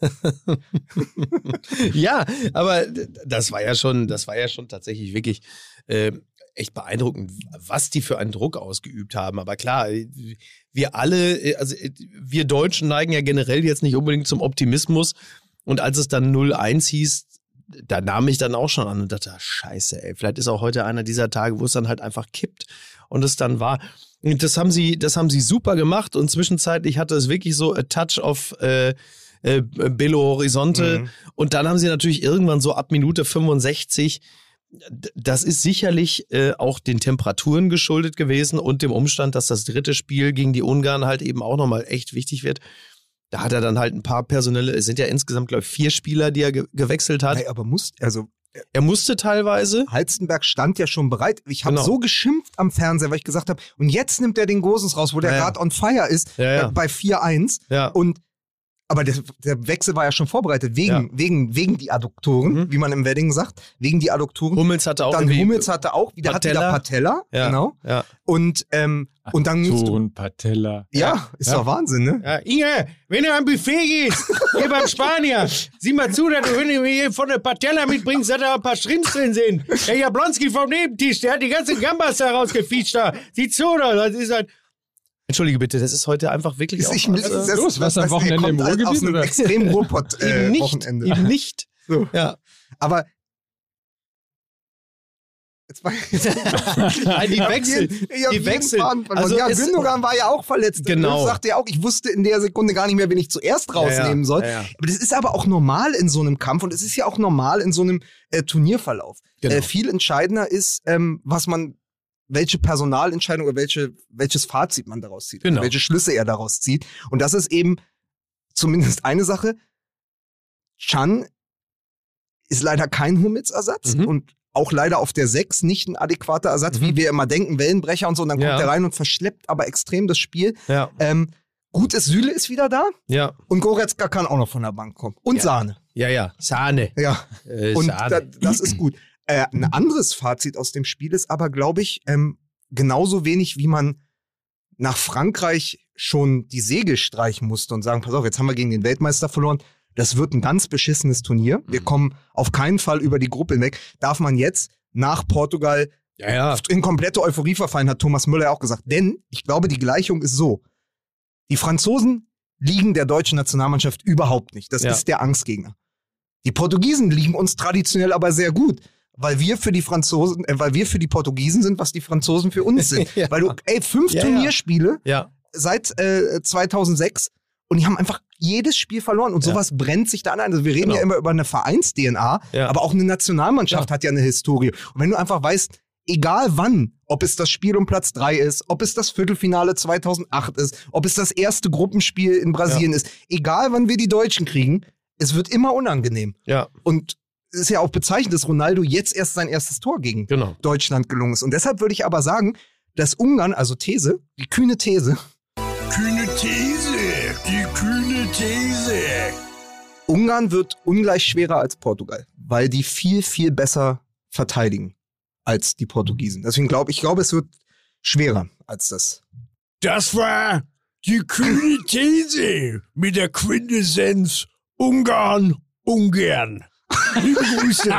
*laughs* ja, aber das war ja schon, das war ja schon tatsächlich wirklich äh, echt beeindruckend, was die für einen Druck ausgeübt haben. Aber klar, äh, wir alle, äh, also äh, wir Deutschen neigen ja generell jetzt nicht unbedingt zum Optimismus. Und als es dann 0-1 hieß, da nahm ich dann auch schon an und dachte, ah, scheiße, ey, vielleicht ist auch heute einer dieser Tage, wo es dann halt einfach kippt und es dann war. Und das haben sie, das haben sie super gemacht und zwischenzeitlich hatte es wirklich so a touch of äh, äh, Belo Horizonte. Mhm. Und dann haben sie natürlich irgendwann so ab Minute 65, d- das ist sicherlich äh, auch den Temperaturen geschuldet gewesen und dem Umstand, dass das dritte Spiel gegen die Ungarn halt eben auch nochmal echt wichtig wird. Da hat er dann halt ein paar personelle, es sind ja insgesamt, glaube ich, vier Spieler, die er ge gewechselt hat. Nee, aber muss, also Er musste teilweise. Halstenberg stand ja schon bereit. Ich habe Genau. so geschimpft am Fernseher, weil ich gesagt habe, und jetzt nimmt er den Gosens raus, wo der Ja, ja. gerade on fire ist, Ja, ja. äh, bei 4-1. Ja. Und aber der, der Wechsel war ja schon vorbereitet, wegen, Ja. wegen, wegen die Adduktoren, Mhm. wie man im Wedding sagt, wegen die Adduktoren. Hummels hatte auch dann Hummels hatte auch wieder, hat wieder Patella. Patella, Ja, genau. Ja. Und, ähm, und dann musst du, Ton, Patella. ja, ist Ja. doch Wahnsinn, ne? Ja, Inge, wenn du am Buffet gehst, *laughs* hier beim Spanier, sieh mal zu, dass du, wenn du mir hier von der Patella mitbringst, dass da ein paar Shrimps drin sind. Der Jablonski vom Nebentisch, der hat die ganze Gambas da rausgefischt da. Sieh zu, da, das ist halt, Entschuldige bitte, das ist heute einfach wirklich. Ist auch, ich, also, das, los? Was, am das- Wochenende im halt Ruhrgebiet, Aus einem oder? extremen Ruhrpott, *laughs* äh, eben nicht. Wochenende. Eben nicht. So. Ja. Aber *laughs* jetzt war Nein, die Wechsel. die jeden Wechsel. Faden verloren. Also ja, Gündogan war ja auch verletzt. Genau. Ich sagte ja auch, ich wusste in der Sekunde gar nicht mehr, wen ich zuerst rausnehmen ja, soll. ja, ja. Aber das ist aber auch normal in so einem Kampf und es ist ja auch normal in so einem äh, Turnierverlauf. Genau. Äh, viel entscheidender ist, ähm, was man, welche Personalentscheidung oder welche, welches Fazit man daraus zieht. Genau. Also welche Schlüsse er daraus zieht. Und das ist eben zumindest eine Sache. Chan ist leider kein Hummels-Ersatz Mhm. und auch leider auf der 6 nicht ein adäquater Ersatz, Mhm. wie wir immer denken, Wellenbrecher und so. Und dann Ja. kommt er rein und verschleppt aber extrem das Spiel. Ja. Ähm, gut ist, Süle ist wieder da Ja. und Goretzka kann auch noch von der Bank kommen. Und Ja. Sahne. Ja, ja. Sahne. Ja, Äh, und Sahne. da, das ist gut. Äh, ein anderes Fazit aus dem Spiel ist aber, glaube ich, ähm, genauso wenig, wie man nach Frankreich schon die Segel streichen musste und sagen, pass auf, jetzt haben wir gegen den Weltmeister verloren. Das wird ein ganz beschissenes Turnier. Wir Mhm. kommen auf keinen Fall über die Gruppe hinweg. Darf man jetzt nach Portugal ja, ja. in komplette Euphorie verfallen, hat Thomas Müller ja auch gesagt. Denn ich glaube, die Gleichung ist so. Die Franzosen liegen der deutschen Nationalmannschaft überhaupt nicht. Das Ja. ist der Angstgegner. Die Portugiesen liegen uns traditionell aber sehr gut. Weil wir für die Franzosen, äh, weil wir für die Portugiesen sind, was die Franzosen für uns sind. *laughs* Ja. Weil du, ey, fünf Ja. Turnierspiele Ja. seit äh, 2006 und die haben einfach jedes Spiel verloren und sowas brennt sich da an. Also wir reden Genau. ja immer über eine Vereins-DNA, Ja. aber auch eine Nationalmannschaft hat ja eine Historie. Und wenn du einfach weißt, egal wann, ob es das Spiel um Platz 3 ist, ob es das Viertelfinale 2008 ist, ob es das erste Gruppenspiel in Brasilien ist, egal wann wir die Deutschen kriegen, es wird immer unangenehm. Ja. Und ist ja auch bezeichnend, dass Ronaldo jetzt erst sein erstes Tor gegen Genau. Deutschland gelungen ist. Und deshalb würde ich aber sagen, dass Ungarn, also These, die kühne These, Kühne These, die kühne These. Ungarn wird ungleich schwerer als Portugal, weil die viel, viel besser verteidigen als die Portugiesen. Deswegen glaube ich, glaube, es wird schwerer als das. Das war die kühne These mit der Quintessenz Ungarn, ungern. Liebe *laughs* Grüße.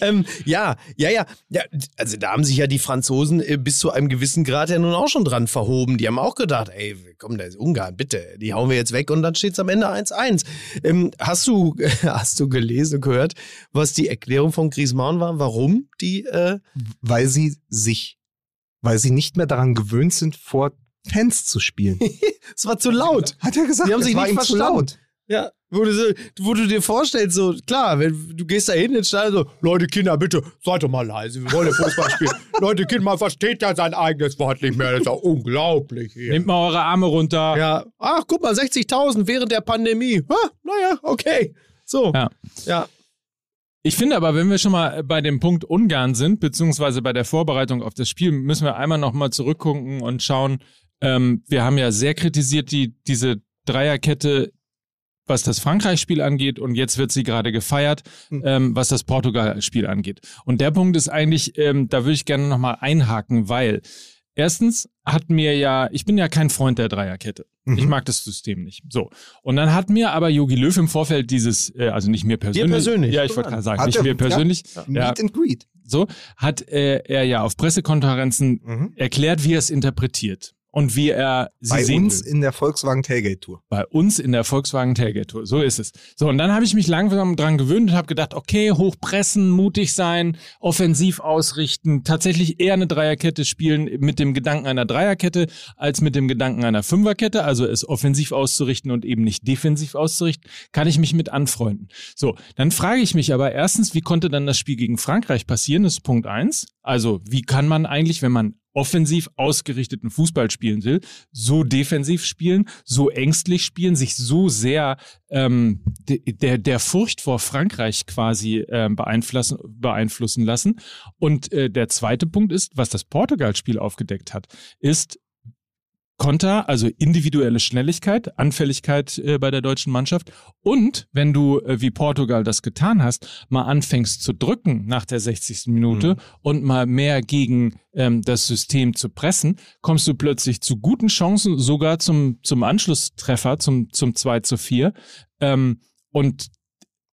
ähm, ja, ja, ja, ja. Also da haben sich ja die Franzosen äh, bis zu einem gewissen Grad ja nun auch schon dran verhoben. Die haben auch gedacht, ey, komm, da ist Ungarn, bitte, die hauen wir jetzt weg und dann steht es am Ende 1-1. Ähm, hast du, *laughs* hast du gelesen, gehört, was die Erklärung von Griezmann war, warum die? Äh, Weil sie sich, weil sie nicht mehr daran gewöhnt sind, vor Fans zu spielen. *laughs* es war zu laut. Hat er gesagt, Sie haben es sich war nicht verstanden. laut. Ja, Wo du, so, wo du dir vorstellst, so, klar, wenn du gehst da hin ins Stadion, so, Leute, Kinder, bitte, seid doch mal leise. Wir wollen ja Fußball spielen. *laughs* Leute, Kind, man versteht ja sein eigenes Wort nicht mehr. Das ist ja unglaublich hier. Nehmt mal eure Arme runter. ja, ach, guck mal, 60.000 während der Pandemie. Ah, naja, okay. So. Ja. ja. Ich finde aber, wenn wir schon mal bei dem Punkt Ungarn sind, beziehungsweise bei der Vorbereitung auf das Spiel, müssen wir einmal nochmal zurückgucken und schauen. Ähm, wir haben ja sehr kritisiert die, diese Dreierkette, was das Frankreich-Spiel angeht, und jetzt wird sie gerade gefeiert, Hm. ähm, was das Portugal-Spiel angeht. Und der Punkt ist eigentlich, ähm, da würde ich gerne nochmal einhaken, weil erstens hat mir ja, ich bin ja kein Freund der Dreierkette. Ich Mhm. mag das System nicht. So. Und dann hat mir aber Jogi Löw im Vorfeld dieses, äh, also nicht mir persönlich. persönlich. Ja, ich wollte gerade sagen, Hat nicht er- mir persönlich. Ja. Ja, Meet and Greet. so, hat äh, er ja auf Pressekonferenzen Mhm. erklärt, wie er es interpretiert. Und wie er sie Bei sehen uns will. in der Volkswagen Tailgate Tour. Bei uns in der Volkswagen Tailgate Tour. So ist es. So, und dann habe ich mich langsam dran gewöhnt und habe gedacht, okay, hochpressen, mutig sein, offensiv ausrichten, tatsächlich eher eine Dreierkette spielen mit dem Gedanken einer Dreierkette als mit dem Gedanken einer Fünferkette, also es offensiv auszurichten und eben nicht defensiv auszurichten, kann ich mich mit anfreunden. So, dann frage ich mich aber erstens, wie konnte dann das Spiel gegen Frankreich passieren? Das ist Punkt eins. Also, wie kann man eigentlich, wenn man offensiv ausgerichteten Fußball spielen will, so defensiv spielen, so ängstlich spielen, sich so sehr ähm, de, der, der Furcht vor Frankreich quasi ähm, beeinflussen, beeinflussen lassen. Und äh, der zweite Punkt ist, was das Portugal-Spiel aufgedeckt hat, ist Konter, also individuelle Schnelligkeit, Anfälligkeit äh, bei der deutschen Mannschaft. Und wenn du, äh, wie Portugal das getan hast, mal anfängst zu drücken nach der 60. Minute und mal mehr gegen ähm, das System zu pressen, kommst du plötzlich zu guten Chancen, sogar zum, zum Anschlusstreffer, zum, zum 2 zu 4. Ähm, und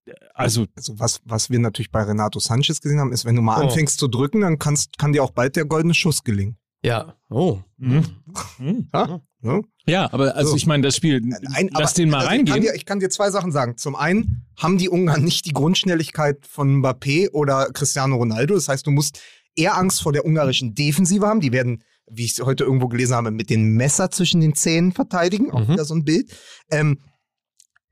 äh, also Also was, was wir natürlich bei Renato Sanchez gesehen haben, ist, wenn du mal Oh. anfängst zu drücken, dann kannst, kann dir auch bald der goldene Schuss gelingen. Ja. Oh. Mhm. Mhm. Ja? Ja? Ja, aber also So. ich meine, das Spiel, Ein, lass den mal also Ich kann, reingehen. dir, ich kann dir zwei Sachen sagen. Zum einen haben die Ungarn nicht die Grundschnelligkeit von Mbappé oder Cristiano Ronaldo. Das heißt, du musst eher Angst vor der ungarischen Defensive haben. Die werden, wie ich es heute irgendwo gelesen habe, mit den Messer zwischen den Zähnen verteidigen. Auch Mhm. wieder so ein Bild. Ähm,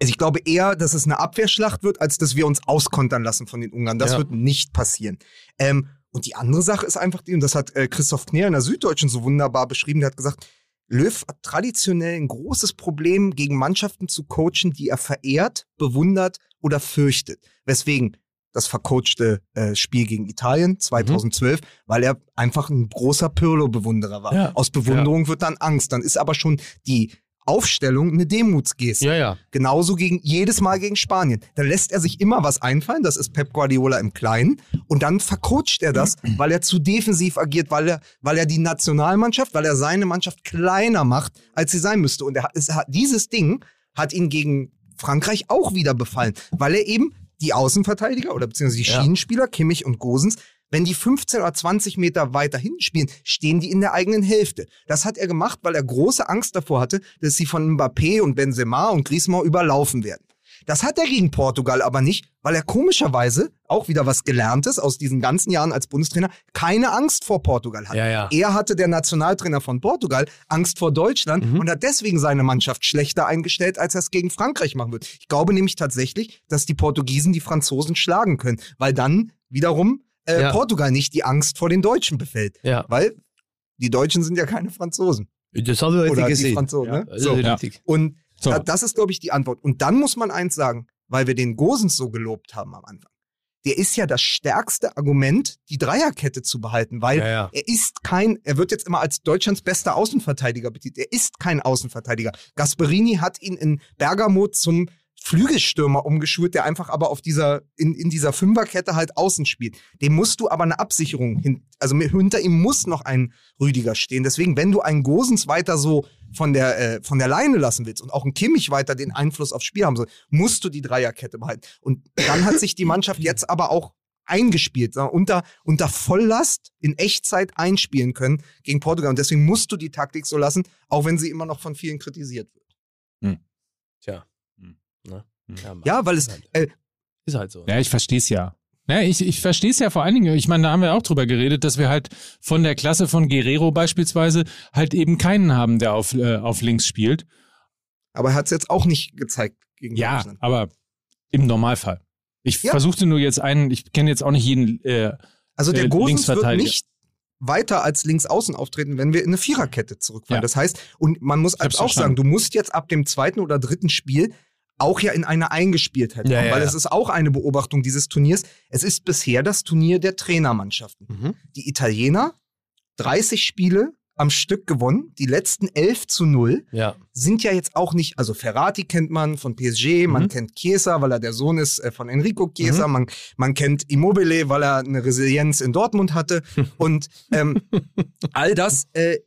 also ich glaube eher, dass es eine Abwehrschlacht wird, als dass wir uns auskontern lassen von den Ungarn. Das Ja. wird nicht passieren. Ähm, und die andere Sache ist einfach die, und das hat äh, Christoph Kner in der Süddeutschen so wunderbar beschrieben, der hat gesagt, Löw hat traditionell ein großes Problem, gegen Mannschaften zu coachen, die er verehrt, bewundert oder fürchtet. Weswegen das vercoachte äh, Spiel gegen Italien 2012, weil er einfach ein großer Pirlo-Bewunderer war. Ja. Aus Bewunderung wird dann Angst. Dann ist aber schon die Aufstellung eine Demutsgeste. Ja, ja. Genauso gegen jedes Mal gegen Spanien. Da lässt er sich immer was einfallen, das ist Pep Guardiola im Kleinen. Und dann vercoacht er das, weil er zu defensiv agiert, weil er, weil er die Nationalmannschaft, weil er seine Mannschaft kleiner macht, als sie sein müsste. Und er, hat- es dieses Ding hat ihn gegen Frankreich auch wieder befallen, weil er eben die Außenverteidiger oder beziehungsweise die Ja. Schienenspieler, Kimmich und Gosens, wenn die 15 oder 20 Meter weiter hinten spielen, stehen die in der eigenen Hälfte. Das hat er gemacht, weil er große Angst davor hatte, dass sie von Mbappé und Benzema und Griezmann überlaufen werden. Das hat er gegen Portugal aber nicht, weil er komischerweise, auch wieder was Gelerntes aus diesen ganzen Jahren als Bundestrainer, keine Angst vor Portugal hat. Ja, ja. Er hatte der Nationaltrainer von Portugal Angst vor Deutschland Mhm. und hat deswegen seine Mannschaft schlechter eingestellt, als er es gegen Frankreich machen wird. Ich glaube nämlich tatsächlich, dass die Portugiesen die Franzosen schlagen können, weil dann wiederum äh, Ja. Portugal nicht die Angst vor den Deutschen befällt. Ja. Weil die Deutschen sind ja keine Franzosen. Das haben wir Oder die gesehen. Franzosen. Ja. Ne? Das ist So. richtig. Und So. da, das ist, glaube ich, die Antwort. Und dann muss man eins sagen, weil wir den Gosens so gelobt haben am Anfang. Der ist ja das stärkste Argument, die Dreierkette zu behalten, weil Ja, ja. er ist kein, er wird jetzt immer als Deutschlands bester Außenverteidiger betitelt. Er ist kein Außenverteidiger. Gasperini hat ihn in Bergamo zum Flügelstürmer umgeschult, der einfach aber auf dieser, in, in dieser Fünferkette halt außen spielt. Dem musst du aber eine Absicherung hin, also hinter ihm muss noch ein Rüdiger stehen. Deswegen, wenn du einen Gosens weiter so von der, äh, von der Leine lassen willst und auch ein Kimmich weiter den Einfluss aufs Spiel haben soll, musst du die Dreierkette behalten. Und dann hat sich die Mannschaft jetzt aber auch eingespielt, sondern unter, unter Volllast in Echtzeit einspielen können gegen Portugal. Und deswegen musst du die Taktik so lassen, auch wenn sie immer noch von vielen kritisiert wird. Tja. Hm. Ne? Mann. Ja, weil es, Ist halt, äh, ist halt so. Ja, ich verstehe es ja. Ja, ich, ich verstehe es ja vor allen Dingen. Ich meine, da haben wir auch drüber geredet, dass wir halt von der Klasse von Guerrero beispielsweise halt eben keinen haben, der auf, äh, auf links spielt. Aber er hat es jetzt auch nicht gezeigt gegen Ja, Deutschland. aber im Normalfall. Ich Ja. versuchte nur jetzt einen, ich kenne jetzt auch nicht jeden. Äh, Also der äh, Gosens wird nicht weiter als Linksaußen auftreten, wenn wir in eine Viererkette zurückfallen. Ja. Das heißt, und man muss auch sagen, verstanden. du musst jetzt ab dem zweiten oder dritten Spiel auch ja in eine Eingespieltheit Ja, kommen, ja, weil ja. es ist auch eine Beobachtung dieses Turniers. Es ist bisher das Turnier der Trainermannschaften. Mhm. Die Italiener, 30 Spiele am Stück gewonnen, die letzten 11 zu 0 Ja. sind ja jetzt auch nicht, also Ferrati kennt man von PSG, man Mhm. kennt Chiesa, weil er der Sohn ist äh, von Enrico Chiesa, man, man kennt Immobile, weil er eine Resilienz in Dortmund hatte *laughs* und ähm, all das äh,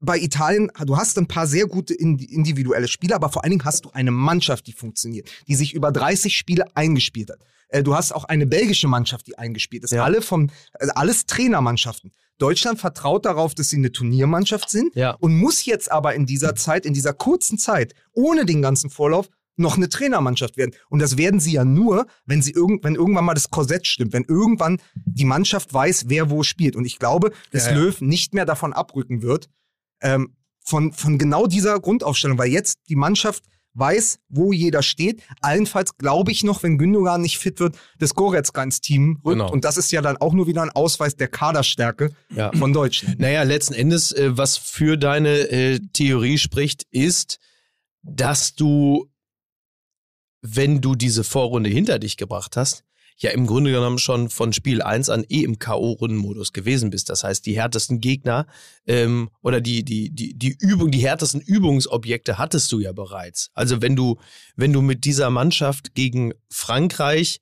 bei Italien, du hast ein paar sehr gute indi- individuelle Spieler, aber vor allen Dingen hast du eine Mannschaft, die funktioniert, die sich über 30 Spiele eingespielt hat. Äh, Du hast auch eine belgische Mannschaft, die eingespielt ist. Ja. Alle von, also alles Trainermannschaften. Deutschland vertraut darauf, dass sie eine Turniermannschaft sind Ja. und muss jetzt aber in dieser Zeit, in dieser kurzen Zeit, ohne den ganzen Vorlauf, noch eine Trainermannschaft werden. Und das werden sie ja nur, wenn sie irgend, wenn irgendwann mal das Korsett stimmt, wenn irgendwann die Mannschaft weiß, wer wo spielt. Und ich glaube, dass Ja, ja. Löw nicht mehr davon abrücken wird, ähm, von, von genau dieser Grundaufstellung, weil jetzt die Mannschaft weiß, wo jeder steht. Allenfalls glaube ich noch, wenn Gündogan nicht fit wird, dass Goretzka ins Team rückt. Genau. Und das ist ja dann auch nur wieder ein Ausweis der Kaderstärke Ja. von Deutschland. Naja, letzten Endes, äh, was für deine äh, Theorie spricht, ist, dass du, wenn du diese Vorrunde hinter dich gebracht hast, ja im Grunde genommen schon von Spiel 1 an eh im K.O.-Rundenmodus gewesen bist. Das heißt, die härtesten Gegner ähm, oder die, die, die, die Übung, die härtesten Übungsobjekte hattest du ja bereits. Also wenn du, wenn du mit dieser Mannschaft gegen Frankreich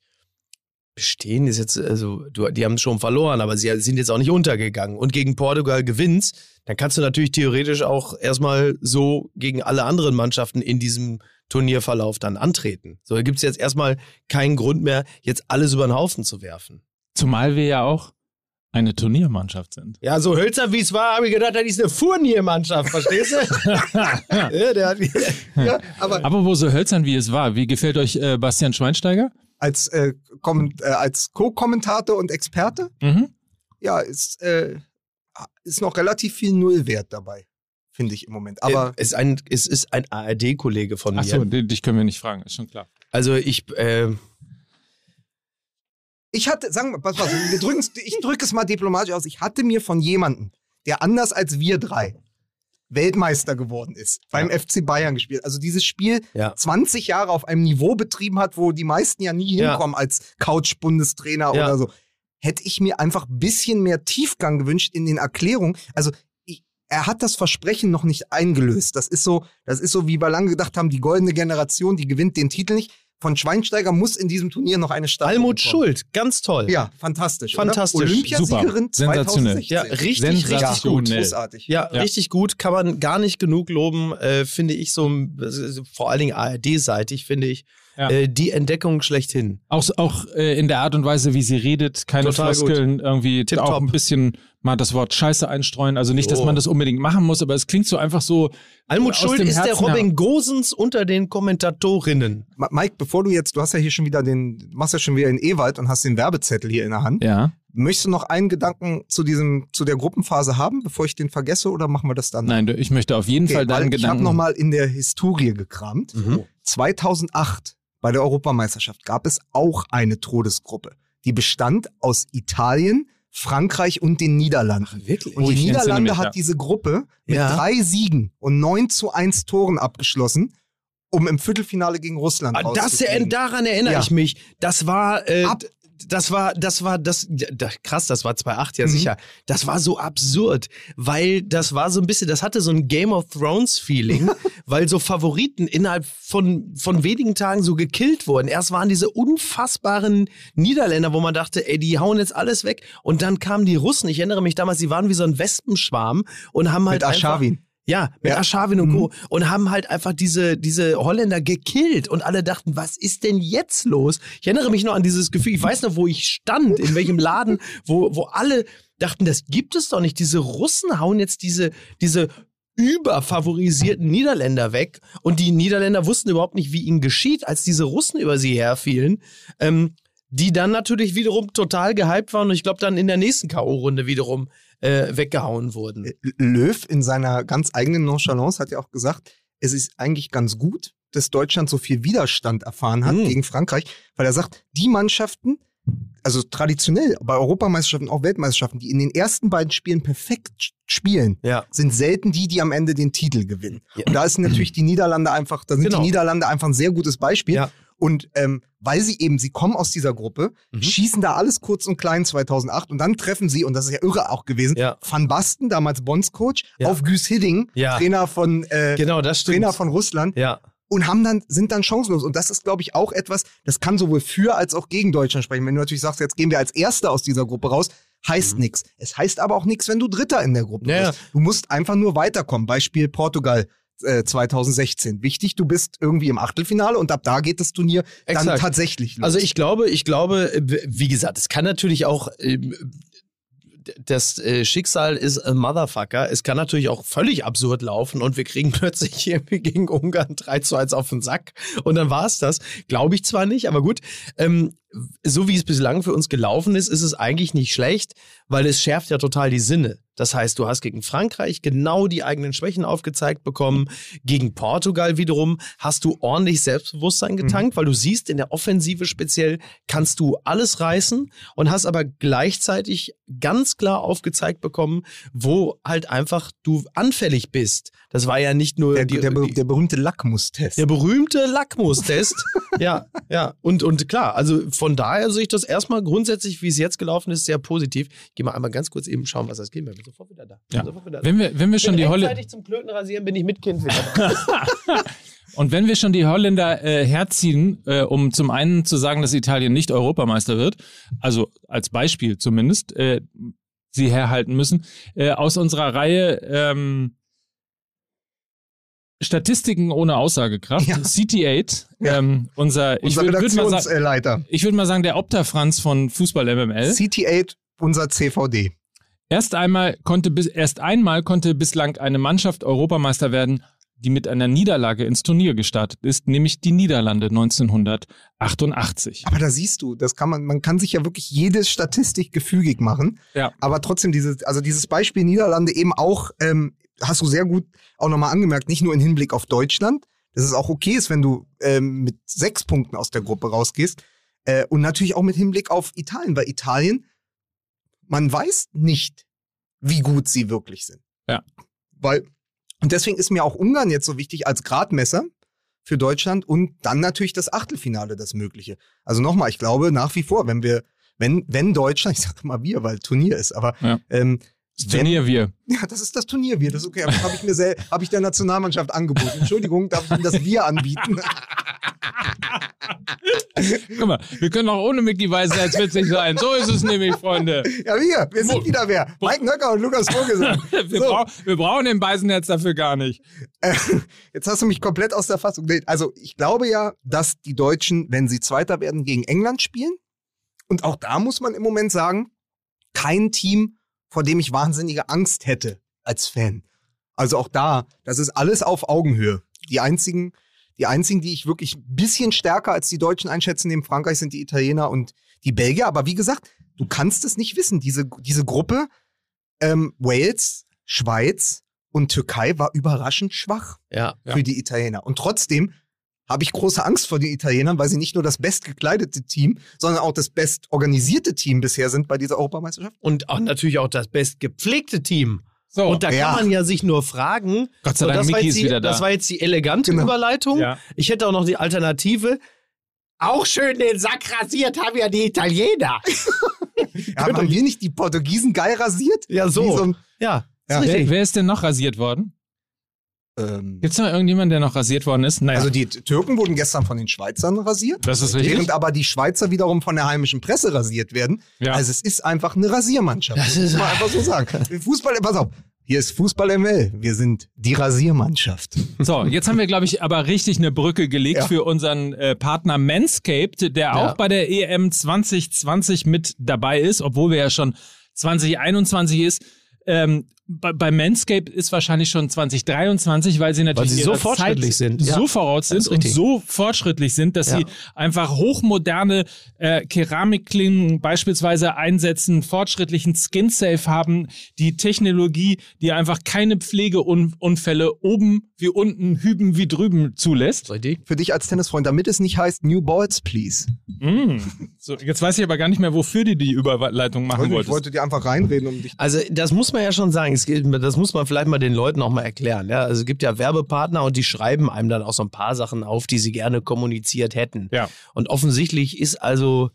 bestehen ist jetzt, also du, die haben schon verloren, aber sie sind jetzt auch nicht untergegangen und gegen Portugal gewinnst, dann kannst du natürlich theoretisch auch erstmal so gegen alle anderen Mannschaften in diesem Turnierverlauf dann antreten. So, da gibt es jetzt erstmal keinen Grund mehr, jetzt alles über den Haufen zu werfen. zumal wir ja auch eine Turniermannschaft sind. Ja, so hölzer wie es war, habe ich gedacht, das ist eine Furniermannschaft, verstehst du? *laughs* ja, der hat, Ja, aber Aber wo so hölzern wie es war, wie gefällt euch äh, Bastian Schweinsteiger? als, äh, äh, als Co-Kommentator und Experte, Mhm. ja, ist, äh, ist noch relativ viel Nullwert dabei, finde ich im Moment. Aber es ist ein, es ist ein ARD-Kollege von mir. Achso, dich können wir nicht fragen, ist schon klar. Also ich, äh, ich hatte, sagen wir, pass mal, wir drücken's- ich drücke es mal diplomatisch aus, ich hatte mir von jemandem, der anders als wir drei Weltmeister geworden ist, beim FC Bayern gespielt. Also dieses Spiel Ja. 20 Jahre auf einem Niveau betrieben hat, wo die meisten ja nie Ja. hinkommen als Couch-Bundestrainer Ja. oder so. Hätte ich mir einfach ein bisschen mehr Tiefgang gewünscht in den Erklärungen. Also ich, er hat das Versprechen noch nicht eingelöst. Das ist so, das ist so, wie wir lange gedacht haben, die goldene Generation, die gewinnt den Titel nicht. Von Schweinsteiger muss in diesem Turnier noch eine Stadt. Almut Schuld, ganz toll. Ja, fantastisch. Fantastisch. Oder? Olympiasiegerin Super. Sensationell. 2016. Ja, richtig, richtig gut. Großartig. Ja, Ja. richtig gut. Kann man gar nicht genug loben, äh, finde ich so, äh, vor allen Dingen ARD-seitig, finde ich, Ja. äh, die Entdeckung schlechthin. Auch, auch äh, in der Art und Weise, wie sie redet, keine Total Floskeln, irgendwie Tipptopp. auch ein bisschen mal das Wort Scheiße einstreuen. Also nicht, dass Jo. man das unbedingt machen muss, aber es klingt so einfach so. Almut aus Schuld ist der Herzen Robin Gosens unter den Kommentatorinnen. Ma- Mike, bevor du jetzt, du hast ja hier schon wieder den, du machst ja schon wieder den Ewald und hast den Werbezettel hier in der Hand. Ja. Möchtest du noch einen Gedanken zu diesem, zu der Gruppenphase haben, bevor ich den vergesse, oder machen wir das dann? Nein, ich möchte auf jeden Okay, Fall deinen weil ich habe Gedanken. nochmal in der Historie gekramt. Mhm. 2008 bei der Europameisterschaft gab es auch eine Todesgruppe. Die bestand aus Italien, Frankreich und den Niederlanden. Wirklich? Und Oh, die Niederlande mich, hat ja. diese Gruppe mit Ja. drei Siegen und 9 zu 1 Toren abgeschlossen, um im Viertelfinale gegen Russland Ah, Das, daran erinnere Ja. ich mich. Das war, äh, Ab- das war, das war, das, ja, krass, das war 2008, ja Mhm. sicher. Das war so absurd, weil das war so ein bisschen, das hatte so ein Game of Thrones Feeling, weil so Favoriten innerhalb von, von wenigen Tagen so gekillt wurden. Erst waren diese unfassbaren Niederländer, wo man dachte, ey, die hauen jetzt alles weg. Und dann kamen die Russen. Ich erinnere mich damals, die waren wie so ein Wespenschwarm und haben halt mit einfach, Aschawin. Ja, mit Ja. Mhm. Aschawin und Co. Und haben halt einfach diese, diese Holländer gekillt. Und alle dachten, was ist denn jetzt los? Ich erinnere mich noch an dieses Gefühl, ich weiß noch, wo ich stand, in welchem Laden, *laughs* wo, wo alle dachten, das gibt es doch nicht. Diese Russen hauen jetzt diese, diese überfavorisierten Niederländer weg. Und die Niederländer wussten überhaupt nicht, wie ihnen geschieht, als diese Russen über sie herfielen. Ähm, die dann natürlich wiederum total gehypt waren und ich glaube dann in der nächsten K.O.-Runde wiederum äh, weggehauen wurden. Löw in seiner ganz eigenen Nonchalance hat ja auch gesagt, es ist eigentlich ganz gut, dass Deutschland so viel Widerstand erfahren hat Mhm. gegen Frankreich, weil er sagt, die Mannschaften, also traditionell bei Europameisterschaften, auch Weltmeisterschaften, die in den ersten beiden Spielen perfekt spielen, Ja. sind selten die, die am Ende den Titel gewinnen. Ja. Und da ist natürlich die Niederlande einfach, da sind Genau. die Niederlande einfach ein sehr gutes Beispiel. Ja. Und ähm, weil sie eben, sie kommen aus dieser Gruppe, Mhm. schießen da alles kurz und klein 2008 und dann treffen sie, und das ist ja irre auch gewesen, Ja. Van Basten, damals Bondscoach, Ja. auf Güs Hidding, Ja. Trainer von äh, Genau, das stimmt. Trainer von Russland ja. und haben dann, sind dann chancenlos. Und das ist, glaube ich, auch etwas, das kann sowohl für als auch gegen Deutschland sprechen. Wenn du natürlich sagst, jetzt gehen wir als Erster aus dieser Gruppe raus, heißt Mhm. nix. Es heißt aber auch nichts, wenn du Dritter in der Gruppe Ja, bist. Du musst einfach nur weiterkommen. Beispiel Portugal. Äh, 2016. Wichtig, du bist irgendwie im Achtelfinale und ab da geht das Turnier dann Exakt. tatsächlich los. Also ich glaube, ich glaube, äh, wie gesagt, es kann natürlich auch ähm, das äh, Schicksal ist ein Motherfucker. Es kann natürlich auch völlig absurd laufen und wir kriegen *laughs* plötzlich irgendwie gegen Ungarn 3 zu 1 auf den Sack und dann war es das. Glaube ich zwar nicht, aber gut. Ähm, so wie es bislang für uns gelaufen ist, ist es eigentlich nicht schlecht, weil es schärft ja total die Sinne. Das heißt, du hast gegen Frankreich genau die eigenen Schwächen aufgezeigt bekommen. Gegen Portugal wiederum hast du ordentlich Selbstbewusstsein getankt, weil du siehst, in der Offensive speziell kannst du alles reißen und hast aber gleichzeitig ganz klar aufgezeigt bekommen, wo halt einfach du anfällig bist. Das war ja nicht nur der, die, der, der berühmte Lackmustest. der berühmte Lackmustest. *laughs* ja, ja. Und, und klar, also von daher sehe ich das erstmal grundsätzlich, wie es jetzt gelaufen ist, sehr positiv. Ich gehe mal einmal ganz kurz eben schauen, was das geht. Ich bin sofort wieder da. Ich bin Ja. Sofort wieder da. Wenn wir, wenn wir schon bin die Holländer. rechtzeitig zum Klöten rasieren bin ich mit Kind wieder da. *laughs* *laughs* Und wenn wir schon die Holländer äh, herziehen, äh, um zum einen zu sagen, dass Italien nicht Europameister wird, also als Beispiel zumindest, äh, sie herhalten müssen, äh, aus unserer Reihe ähm, Statistiken ohne Aussagekraft, Ja. CT8, Ja. ähm, unser, ich Unser würde würd mal, sa Redaktionsleiter. ich würd mal sagen, der Opta-Franz von Fußball MML. CT8, unser CVD. Erst einmal konnte bis, erst einmal konnte bislang eine Mannschaft Europameister werden, die mit einer Niederlage ins Turnier gestartet ist, nämlich die Niederlande 1988. Aber da siehst du, das kann man, man kann sich ja wirklich jede Statistik gefügig machen. Ja. Aber trotzdem, dieses, also dieses Beispiel Niederlande eben auch, ähm, hast du sehr gut auch nochmal angemerkt, nicht nur im Hinblick auf Deutschland, dass es auch okay ist, wenn du ähm, mit sechs Punkten aus der Gruppe rausgehst. Äh, und natürlich auch mit Hinblick auf Italien, weil Italien, man weiß nicht, wie gut sie wirklich sind. Ja. Weil, und deswegen ist mir auch Ungarn jetzt so wichtig als Gradmesser für Deutschland und dann natürlich das Achtelfinale, das Mögliche. Also nochmal, ich glaube nach wie vor, wenn wir, wenn, wenn Deutschland, *laughs* ich sage mal wir, weil Turnier ist, aber Ja. ähm, Das wenn- Turnier wir. ja, das ist das Turnier, wir, das ist okay, habe ich mir sel- habe ich der Nationalmannschaft angeboten. Entschuldigung, darf ich Ihnen das Wir anbieten? *laughs* Guck mal, wir können auch ohne Mickey Weißherz witzig sein. So ist es nämlich, Freunde. Ja, wir, wir sind wieder wer. Mike Nöcker und Lukas Vogelsang. *laughs* Wir, So. brau wir brauchen den Beisenherz dafür gar nicht. Äh, Jetzt hast du mich komplett aus der Fassung. Also ich glaube ja, dass die Deutschen, wenn sie Zweiter werden, gegen England spielen. Und auch da muss man im Moment sagen, kein Team, vor dem ich wahnsinnige Angst hätte als Fan. Also auch da, das ist alles auf Augenhöhe. Die einzigen, die einzigen, die ich wirklich ein bisschen stärker als die Deutschen einschätzen, neben Frankreich, sind die Italiener und die Belgier. Aber wie gesagt, du kannst es nicht wissen. Diese, diese Gruppe ähm, Wales, Schweiz und Türkei war überraschend schwach ja. für die Italiener. Und trotzdem habe ich große Angst vor den Italienern, weil sie nicht nur das bestgekleidete Team, sondern auch das bestorganisierte Team bisher sind bei dieser Europameisterschaft. Und auch natürlich auch das bestgepflegte Team. So, Und da Ja. kann man ja sich nur fragen. Gott sei So, Dank, das, war Mickey jetzt ist die, wieder da. das war jetzt die elegante Genau. Überleitung. Ja. Ich hätte auch noch die Alternative. Auch schön den Sack rasiert haben ja die Italiener. *laughs* Ja, haben wir nicht die Portugiesen geil rasiert? Ja, so. So ein, Ja, Ja. ist wer, richtig. wer ist denn noch rasiert worden? Ähm, Gibt es noch irgendjemanden, der noch rasiert worden ist? Naja, also die Türken wurden gestern von den Schweizern rasiert. das ist richtig. Während aber die Schweizer wiederum von der heimischen Presse rasiert werden. Ja. Also es ist einfach eine Rasiermannschaft. Das ist- muss man einfach so sagen. Fußball, pass auf. Hier ist Fußball ML. Wir sind die Rasiermannschaft. So, jetzt haben wir, glaube ich, aber richtig eine Brücke gelegt Ja. für unseren äh, Partner Manscaped, der auch bei der EM 2020 mit dabei ist, obwohl wir ja schon 2021 ist. Ähm, bei, bei Manscaped ist wahrscheinlich schon 2023, weil sie natürlich sie so fortschrittlich Zeit sind, ja. so voraus Das sind und richtig. so fortschrittlich sind, dass Ja. sie einfach hochmoderne äh, Keramikklingen beispielsweise einsetzen, fortschrittlichen Skin-Safe haben, die Technologie, die einfach keine Pflegeunfälle oben wie unten, hüben wie drüben zulässt. Für dich als Tennisfreund, damit es nicht heißt New Balls, please. Mm. So, jetzt weiß ich aber gar nicht mehr, wofür du die Überleitung machen ich wolltest. wollte dir einfach reinreden, um dich. Also das muss man ja schon sagen, es gibt, das muss man vielleicht mal den Leuten auch mal erklären. Ja? Also es gibt ja Werbepartner und die schreiben einem dann auch so ein paar Sachen auf, die sie gerne kommuniziert hätten. Ja. Und offensichtlich ist also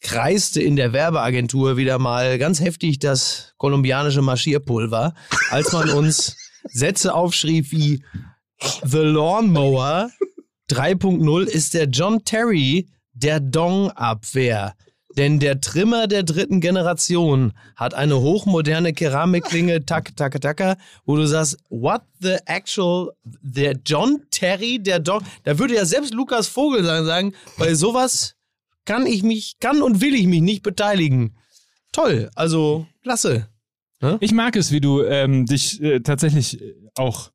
kreiste in der Werbeagentur wieder mal ganz heftig das kolumbianische Marschierpulver, als man uns *laughs* Sätze aufschrieb wie The Lawnmower 3.0 ist der John Terry der Dong-Abwehr. Denn der Trimmer der dritten Generation hat eine hochmoderne Keramikklinge, tak, tak, tak, wo du sagst, what the actual, der John Terry, der Dong, da würde ja selbst Lukas Vogel sagen, bei sowas kann ich mich, kann und will ich mich nicht beteiligen. Toll, also klasse. Ich mag es, wie du ähm, dich äh, tatsächlich äh, auch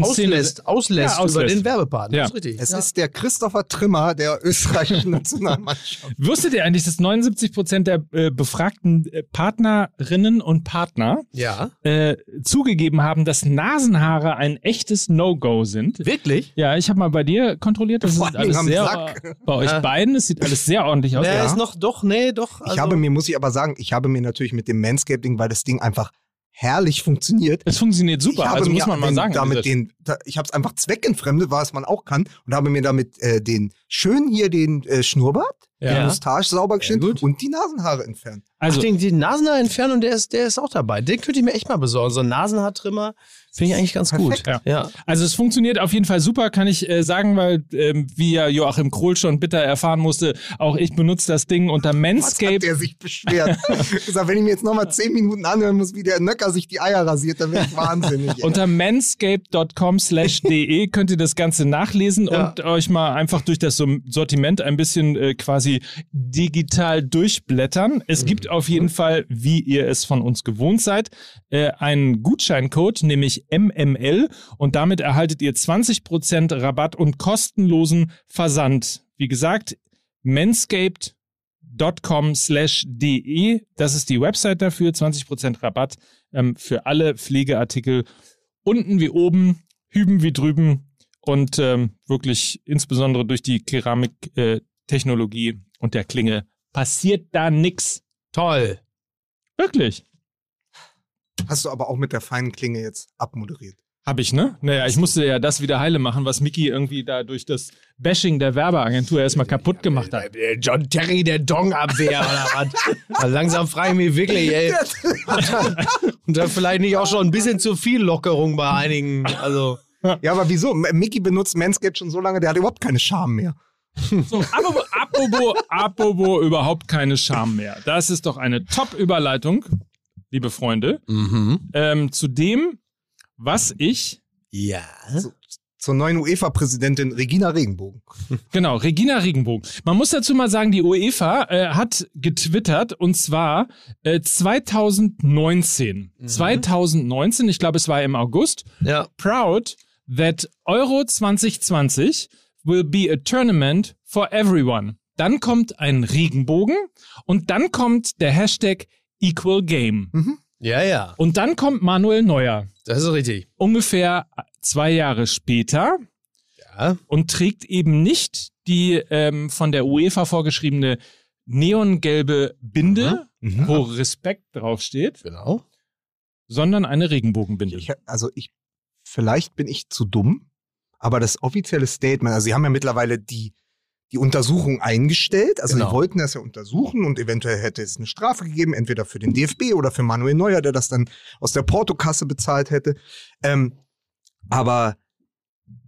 Auslässt, auslässt, Ja, auslässt. über den Werbepartner. Ja. Das ist richtig. Es ja. ist der Christopher Trimmer der *laughs* österreichischen Nationalmannschaft. Wusstet ihr eigentlich, dass 79 Prozent der äh, befragten äh, Partnerinnen und Partner ja. äh, zugegeben haben, dass Nasenhaare ein echtes No-Go sind? Wirklich? Ja, ich habe mal bei dir kontrolliert. Das Vor ist alles sehr Sack. bei euch Ja. beiden. Es sieht alles sehr ordentlich aus. Nee, ja. ist noch, doch, nee, doch. Ich also- habe mir, muss ich aber sagen, ich habe mir natürlich mit dem Manscaped-Ding, weil das Ding einfach herrlich funktioniert. Es funktioniert super, also muss man mal sagen. Damit den, da, ich habe es einfach zweckentfremdet, was man auch kann, und habe mir damit äh, den schön hier den äh, Schnurrbart, Ja. die Mustache sauber geschnitten und die Nasenhaare entfernt. also, Ach, den, den Nasenhaar entfernen und der ist, der ist auch dabei. Den könnte ich mir echt mal besorgen. So ein Nasenhaartrimmer finde ich eigentlich ganz Perfekt. gut. Ja. ja. Also es funktioniert auf jeden Fall super, kann ich äh, sagen, weil ähm, wie ja Joachim Krohl schon bitter erfahren musste, auch ich benutze das Ding unter Was hat der sich beschwert? *laughs* gesagt, wenn ich mir jetzt nochmal zehn Minuten anhören muss, wie der Nöcker sich die Eier rasiert, dann werde ich wahnsinnig. Unter manscaped.com slash de könnt ihr das Ganze nachlesen Ja. und euch mal einfach durch das Sortiment ein bisschen äh, quasi digital durchblättern. Es gibt auf jeden Fall, wie ihr es von uns gewohnt seid, äh, einen Gutscheincode, nämlich MML und damit erhaltet ihr 20% Rabatt und kostenlosen Versand. Wie gesagt, manscaped.com slash de, das ist die Website dafür, 20% Rabatt ähm, für alle Pflegeartikel. Unten wie oben, hüben wie drüben und ähm, wirklich insbesondere durch die Keramiktechnologie äh, Technologie und der Klinge passiert da nix. Toll. Wirklich. Hast du aber auch mit der feinen Klinge jetzt abmoderiert. Hab ich, ne? Naja, ich musste ja das wieder heile machen, was Mickey irgendwie da durch das Bashing der Werbeagentur erstmal kaputt gemacht hat. John Terry, der Dong-Abwehr oder was? Also langsam frage ich mich wirklich, ey. *laughs* Und da vielleicht nicht auch schon ein bisschen zu viel Lockerung bei einigen. Also. Ja, aber wieso? Mickey benutzt Manscaped schon so lange, der hat überhaupt keine Scham mehr. So, apropos, apropos, apropos überhaupt keine Scham mehr. Das ist doch eine Top-Überleitung, liebe Freunde, Mhm. ähm, zu dem, was ich Ja. Zur neuen UEFA-Präsidentin Regina Regenbogen. Genau, Regina Regenbogen. Man muss dazu mal sagen, die UEFA äh, hat getwittert und zwar äh, 2019. 2019, ich glaube, es war im August. Ja. Proud that Euro 2020 will be a tournament for everyone. Dann kommt ein Regenbogen und dann kommt der Hashtag Equal Game. Ja, ja. Und dann kommt Manuel Neuer. Das ist richtig. Ungefähr zwei Jahre später Ja. und trägt eben nicht die ähm, von der UEFA vorgeschriebene neongelbe Binde, Mhm. wo Respekt draufsteht, Genau. sondern eine Regenbogenbinde. Ich, also ich, vielleicht bin ich zu dumm, aber das offizielle Statement, also sie haben ja mittlerweile die, die Untersuchung eingestellt, also Genau. sie wollten das ja untersuchen und eventuell hätte es eine Strafe gegeben, entweder für den DFB oder für Manuel Neuer, der das dann aus der Portokasse bezahlt hätte. Ähm, aber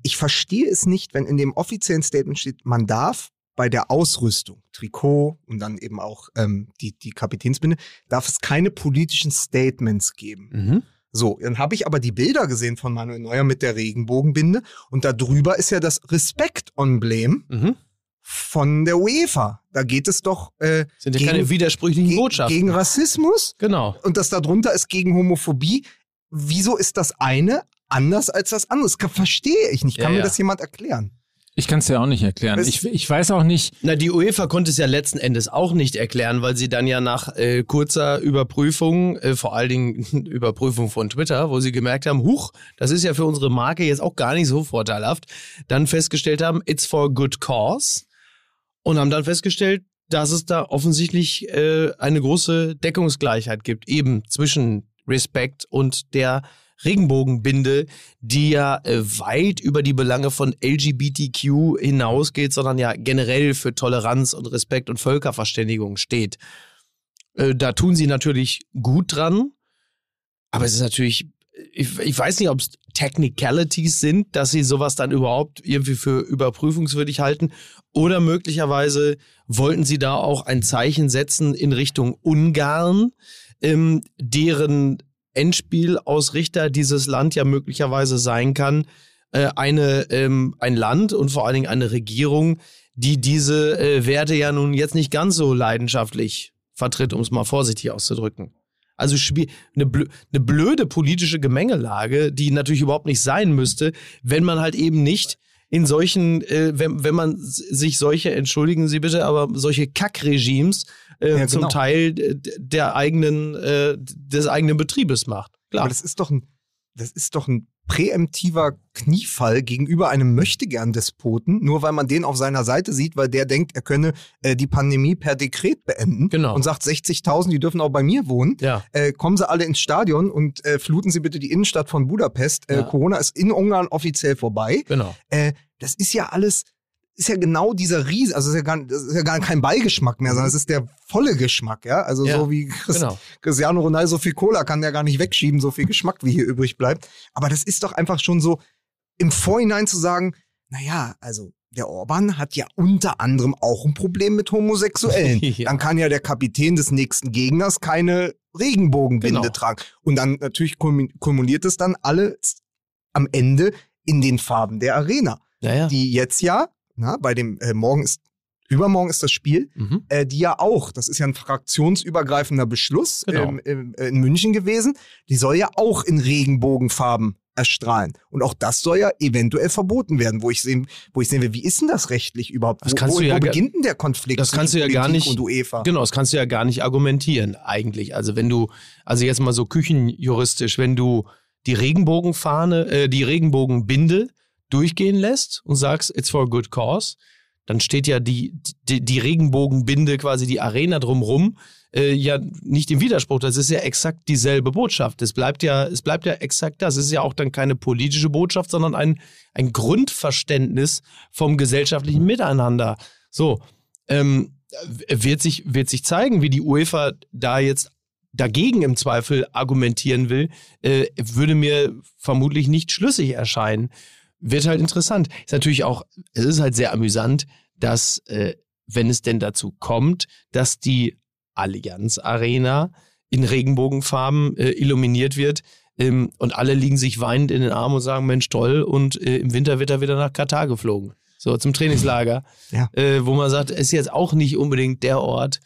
ich verstehe es nicht, wenn in dem offiziellen Statement steht, man darf bei der Ausrüstung, Trikot und dann eben auch ähm, die, die Kapitänsbinde, darf es keine politischen Statements geben. Mhm. So, dann habe ich aber die Bilder gesehen von Manuel Neuer mit der Regenbogenbinde und da drüber ist ja das Respekt-Emblem Mhm. von der UEFA. Da geht es doch äh, Sind ja Gegen- keine widersprüchlichen ge Botschaften. gegen Rassismus genau. und das darunter ist gegen Homophobie. Wieso ist das eine anders als das andere? Das verstehe ich nicht. Kann Ja, mir ja. das jemand erklären? Ich kann es dir auch nicht erklären. Es- Ich, ich weiß auch nicht, Na, die UEFA konnte es ja letzten Endes auch nicht erklären, weil sie dann ja nach äh, kurzer Überprüfung, äh, vor allen Dingen *laughs* Überprüfung von Twitter, wo sie gemerkt haben, huch, das ist ja für unsere Marke jetzt auch gar nicht so vorteilhaft, dann festgestellt haben, it's for a good cause und haben dann festgestellt, dass es da offensichtlich äh, eine große Deckungsgleichheit gibt, eben zwischen Respekt und der Regenbogenbinde, die ja äh, weit über die Belange von LGBTQ hinausgeht, sondern ja generell für Toleranz und Respekt und Völkerverständigung steht. Äh, da tun sie natürlich gut dran, aber es ist natürlich, ich, ich weiß nicht, ob es Technicalities sind, dass sie sowas dann überhaupt irgendwie für überprüfungswürdig halten oder möglicherweise wollten sie da auch ein Zeichen setzen in Richtung Ungarn, ähm, deren Endspielausrichter dieses Land ja möglicherweise sein kann, äh, eine, ähm, ein Land und vor allen Dingen eine Regierung, die diese äh, Werte ja nun jetzt nicht ganz so leidenschaftlich vertritt, um es mal vorsichtig auszudrücken. Also eine, blö eine blöde politische Gemengelage, die natürlich überhaupt nicht sein müsste, wenn man halt eben nicht in solchen, äh, wenn, wenn man sich solche, entschuldigen Sie bitte, aber solche Kackregimes äh, Ja, zum genau. Teil d- der eigenen, äh, des eigenen Betriebes macht. Klar. Aber das ist doch ein, das ist doch ein präemptiver Kniefall gegenüber einem Möchtegern-Despoten, nur weil man den auf seiner Seite sieht, weil der denkt, er könne äh, die Pandemie per Dekret beenden Genau. und sagt 60.000, die dürfen auch bei mir wohnen. ja. Äh, kommen sie alle ins Stadion und äh, fluten sie bitte die Innenstadt von Budapest. Äh, Ja. Corona ist in Ungarn offiziell vorbei. Genau. Äh, das ist ja alles, ist ja genau dieser Riese, also ist ja gar, ist ja gar kein Beigeschmack mehr, sondern es ist der volle Geschmack, ja. Also Ja, so wie Chris, Genau. Cristiano Ronaldo, so viel Cola kann der gar nicht wegschieben, so viel Geschmack, wie hier übrig bleibt. Aber das ist doch einfach schon so, im Vorhinein zu sagen, naja, also der Orban hat ja unter anderem auch ein Problem mit Homosexuellen. *laughs* Ja. Dann kann ja der Kapitän des nächsten Gegners keine Regenbogenbinde Genau. tragen. Und dann natürlich kumuliert es dann alles am Ende in den Farben der Arena, Naja. die jetzt ja, na, bei dem äh, morgen ist, übermorgen ist das Spiel, Mhm. äh, die ja auch, das ist ja ein fraktionsübergreifender Beschluss Genau. ähm, ähm, in München gewesen, die soll ja auch in Regenbogenfarben erstrahlen. Und auch das soll ja eventuell verboten werden, wo ich sehen, wo ich sehen will, wie ist denn das rechtlich überhaupt? Das wo kannst wo, du ja wo beginnt denn der Konflikt Das kannst du ja gar nicht- und UEFA? Genau, das kannst du ja gar nicht argumentieren eigentlich. Also wenn du, also jetzt mal so küchenjuristisch, wenn du die Regenbogenfahne, äh, die Regenbogenbinde durchgehen lässt und sagst, it's for a good cause, dann steht ja die, die, die Regenbogenbinde, quasi die Arena drumrum, äh, ja nicht im Widerspruch. Das ist ja exakt dieselbe Botschaft. Es bleibt ja, es bleibt ja exakt das. Es ist ja auch dann keine politische Botschaft, sondern ein, ein Grundverständnis vom gesellschaftlichen Miteinander. So, ähm, wird sich, wird sich zeigen, wie die UEFA da jetzt dagegen im Zweifel argumentieren will, äh, würde mir vermutlich nicht schlüssig erscheinen. Wird halt interessant. Ist natürlich auch, es ist halt sehr amüsant, dass, äh, wenn es denn dazu kommt, dass die Allianz Arena in Regenbogenfarben äh, illuminiert wird ähm, und alle liegen sich weinend in den Armen und sagen, Mensch, toll, und äh, im Winter wird er wieder nach Katar geflogen. So, zum Trainingslager. Ja. Äh, wo man sagt, ist jetzt auch nicht unbedingt der Ort,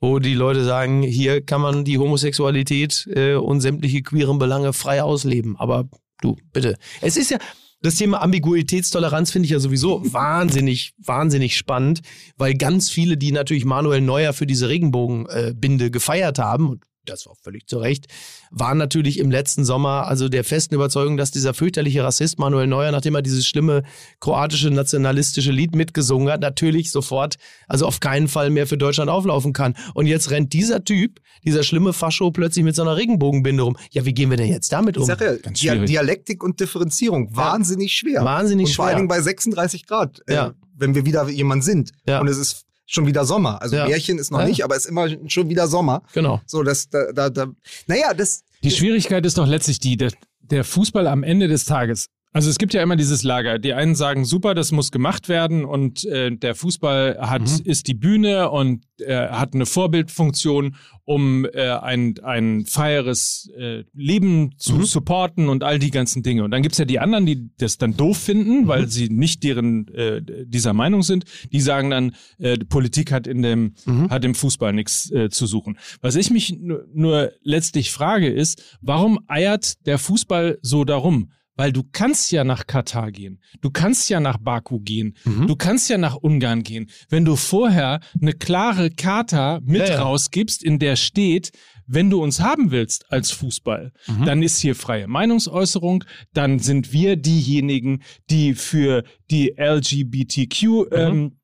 wo die Leute sagen, hier kann man die Homosexualität äh, und sämtliche queeren Belange frei ausleben. Aber du, bitte. Es ist ja, das Thema Ambiguitätstoleranz finde ich ja sowieso *laughs* wahnsinnig, wahnsinnig spannend, weil ganz viele, die natürlich Manuel Neuer für diese Regenbogenbinde gefeiert haben, und das war völlig zu Recht, waren natürlich im letzten Sommer also der festen Überzeugung, dass dieser fürchterliche Rassist Manuel Neuer, nachdem er dieses schlimme kroatische nationalistische Lied mitgesungen hat, natürlich sofort, also auf keinen Fall mehr für Deutschland auflaufen kann. Und jetzt rennt dieser Typ, dieser schlimme Fascho, plötzlich mit so einer Regenbogenbinde rum. Ja, wie gehen wir denn jetzt damit um? Ich sag ja, schwierig. Dialektik und Differenzierung, wahnsinnig schwer. Wahnsinnig und vor schwer. allen Dingen bei 36 Grad, äh, Ja. wenn wir wieder jemand sind. Ja. Und es ist schon wieder Sommer. Also Ja. Märchen ist noch Ja. nicht, aber es ist immer schon wieder Sommer. Genau. So, das, da, da, da, naja, das, Die Schwierigkeit ist doch letztlich die, der, der Fußball am Ende des Tages. Also es gibt ja immer dieses Lager. Die einen sagen, super, das muss gemacht werden und äh, der Fußball hat ist die Bühne und äh, hat eine Vorbildfunktion, um äh, ein, ein freieres äh, Leben zu supporten und all die ganzen Dinge. Und dann gibt's ja die anderen, die das dann doof finden, weil sie nicht deren äh, dieser Meinung sind. Die sagen dann, äh, die Politik hat in dem hat im Fußball nichts äh, zu suchen. Was ich mich nur, nur letztlich frage ist, warum eiert der Fußball so darum? Weil du kannst ja nach Katar gehen, du kannst ja nach Baku gehen, Mhm. du kannst ja nach Ungarn gehen. Wenn du vorher eine klare Charta mit Ja, ja. rausgibst, in der steht, wenn du uns haben willst als Fußball, Mhm. dann ist hier freie Meinungsäußerung, dann sind wir diejenigen, die für die LGBTQ ähm,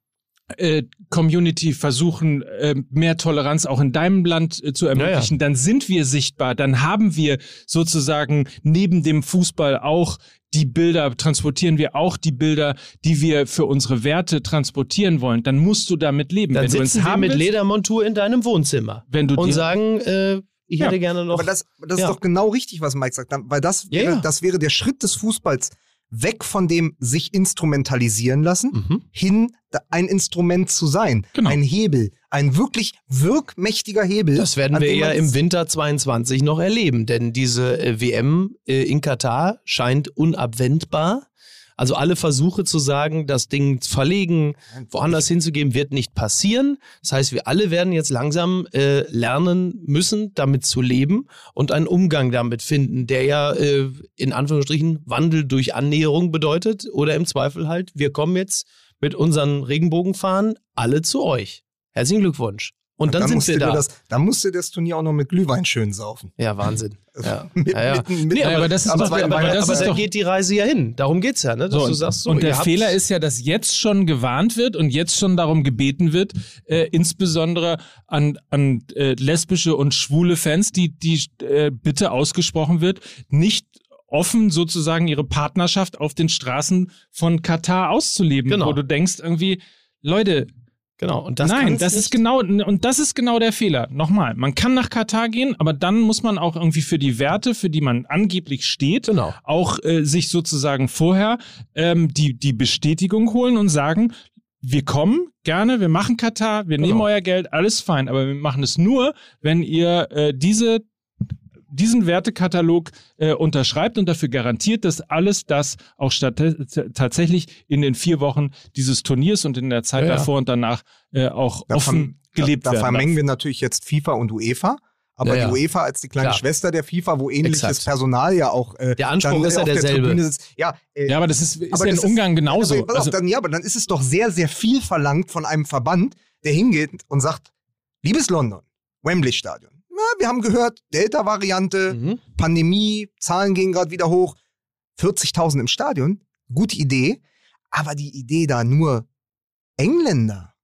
äh, Community versuchen, äh, mehr Toleranz auch in deinem Land äh, zu ermöglichen, dann sind wir sichtbar, dann haben wir sozusagen neben dem Fußball auch die Bilder, transportieren wir auch die Bilder, die wir für unsere Werte transportieren wollen. Dann musst du damit leben. Dann wenn sitzen wir mit willst, Ledermontur in deinem Wohnzimmer wenn du und sagen, äh, ich Ja, hätte gerne noch. Aber das, das Ja. ist doch genau richtig, was Mike sagt. Weil das Ja, wäre, ja. das wäre der Schritt des Fußballs weg von dem sich instrumentalisieren lassen, Mhm. hin ein Instrument zu sein. Genau. Ein Hebel. Ein wirklich wirkmächtiger Hebel. Das werden wir man im Winter 22 noch erleben, denn diese äh, WM äh, in Katar scheint unabwendbar. Also alle Versuche zu sagen, das Ding zu verlegen, woanders hinzugeben, wird nicht passieren. Das heißt, wir alle werden jetzt langsam äh, lernen müssen, damit zu leben und einen Umgang damit finden, der ja äh, in Anführungsstrichen Wandel durch Annäherung bedeutet oder im Zweifel halt, wir kommen jetzt mit unseren Regenbogenfahnen alle zu euch. Herzlichen Glückwunsch. Und dann, sind musst wir du dir da. Das, dann musst du das Turnier auch noch mit Glühwein schön saufen. Ja, Wahnsinn. *laughs* Ja. Mit, ja, ja. Mitten, mitten, Nee, aber das ist doch- aber das aber ist da doch- geht die Reise ja hin. Darum geht's ja, ne? Dass So, du und, sagst, so, und der Fehler ist ja, dass jetzt schon gewarnt wird und jetzt schon darum gebeten wird, äh, insbesondere an, an äh, lesbische und schwule Fans, die, die äh, bitte ausgesprochen wird, nicht offen sozusagen ihre Partnerschaft auf den Straßen von Katar auszuleben, Genau. wo du denkst irgendwie, Leute, Genau. Und das Nein, das nicht. ist genau und das ist genau der Fehler. Nochmal, man kann nach Katar gehen, aber dann muss man auch irgendwie für die Werte, für die man angeblich steht, Genau. auch äh, sich sozusagen vorher ähm, die die Bestätigung holen und sagen, wir kommen gerne, wir machen Katar, wir nehmen Genau. euer Geld, alles fein, aber wir machen es nur, wenn ihr äh, diese diesen Wertekatalog äh, unterschreibt und dafür garantiert, dass alles das auch statt tatsächlich in den vier Wochen dieses Turniers und in der Zeit Ja, ja. davor und danach äh, auch Da offen gelebt da, da werden vermengen darf. wir natürlich jetzt FIFA und UEFA. Aber Ja, ja. die UEFA als die kleine Klar. Schwester der FIFA, wo ähnliches Exakt. Personal ja auch äh, Der Anspruch dann ist ja auf der derselbe. Tribüne sitzt. Ja, äh, Ja, aber das ist, ist aber ja in Ungarn genauso. Aber, auf, Also, dann, ja, aber dann ist es doch sehr, sehr viel verlangt von einem Verband, der hingeht und sagt, liebes London, Wembley Stadion, na, wir haben gehört, Delta-Variante, Mhm. Pandemie, Zahlen gehen gerade wieder hoch, 40.000 im Stadion, gute Idee, aber die Idee da nur Engländer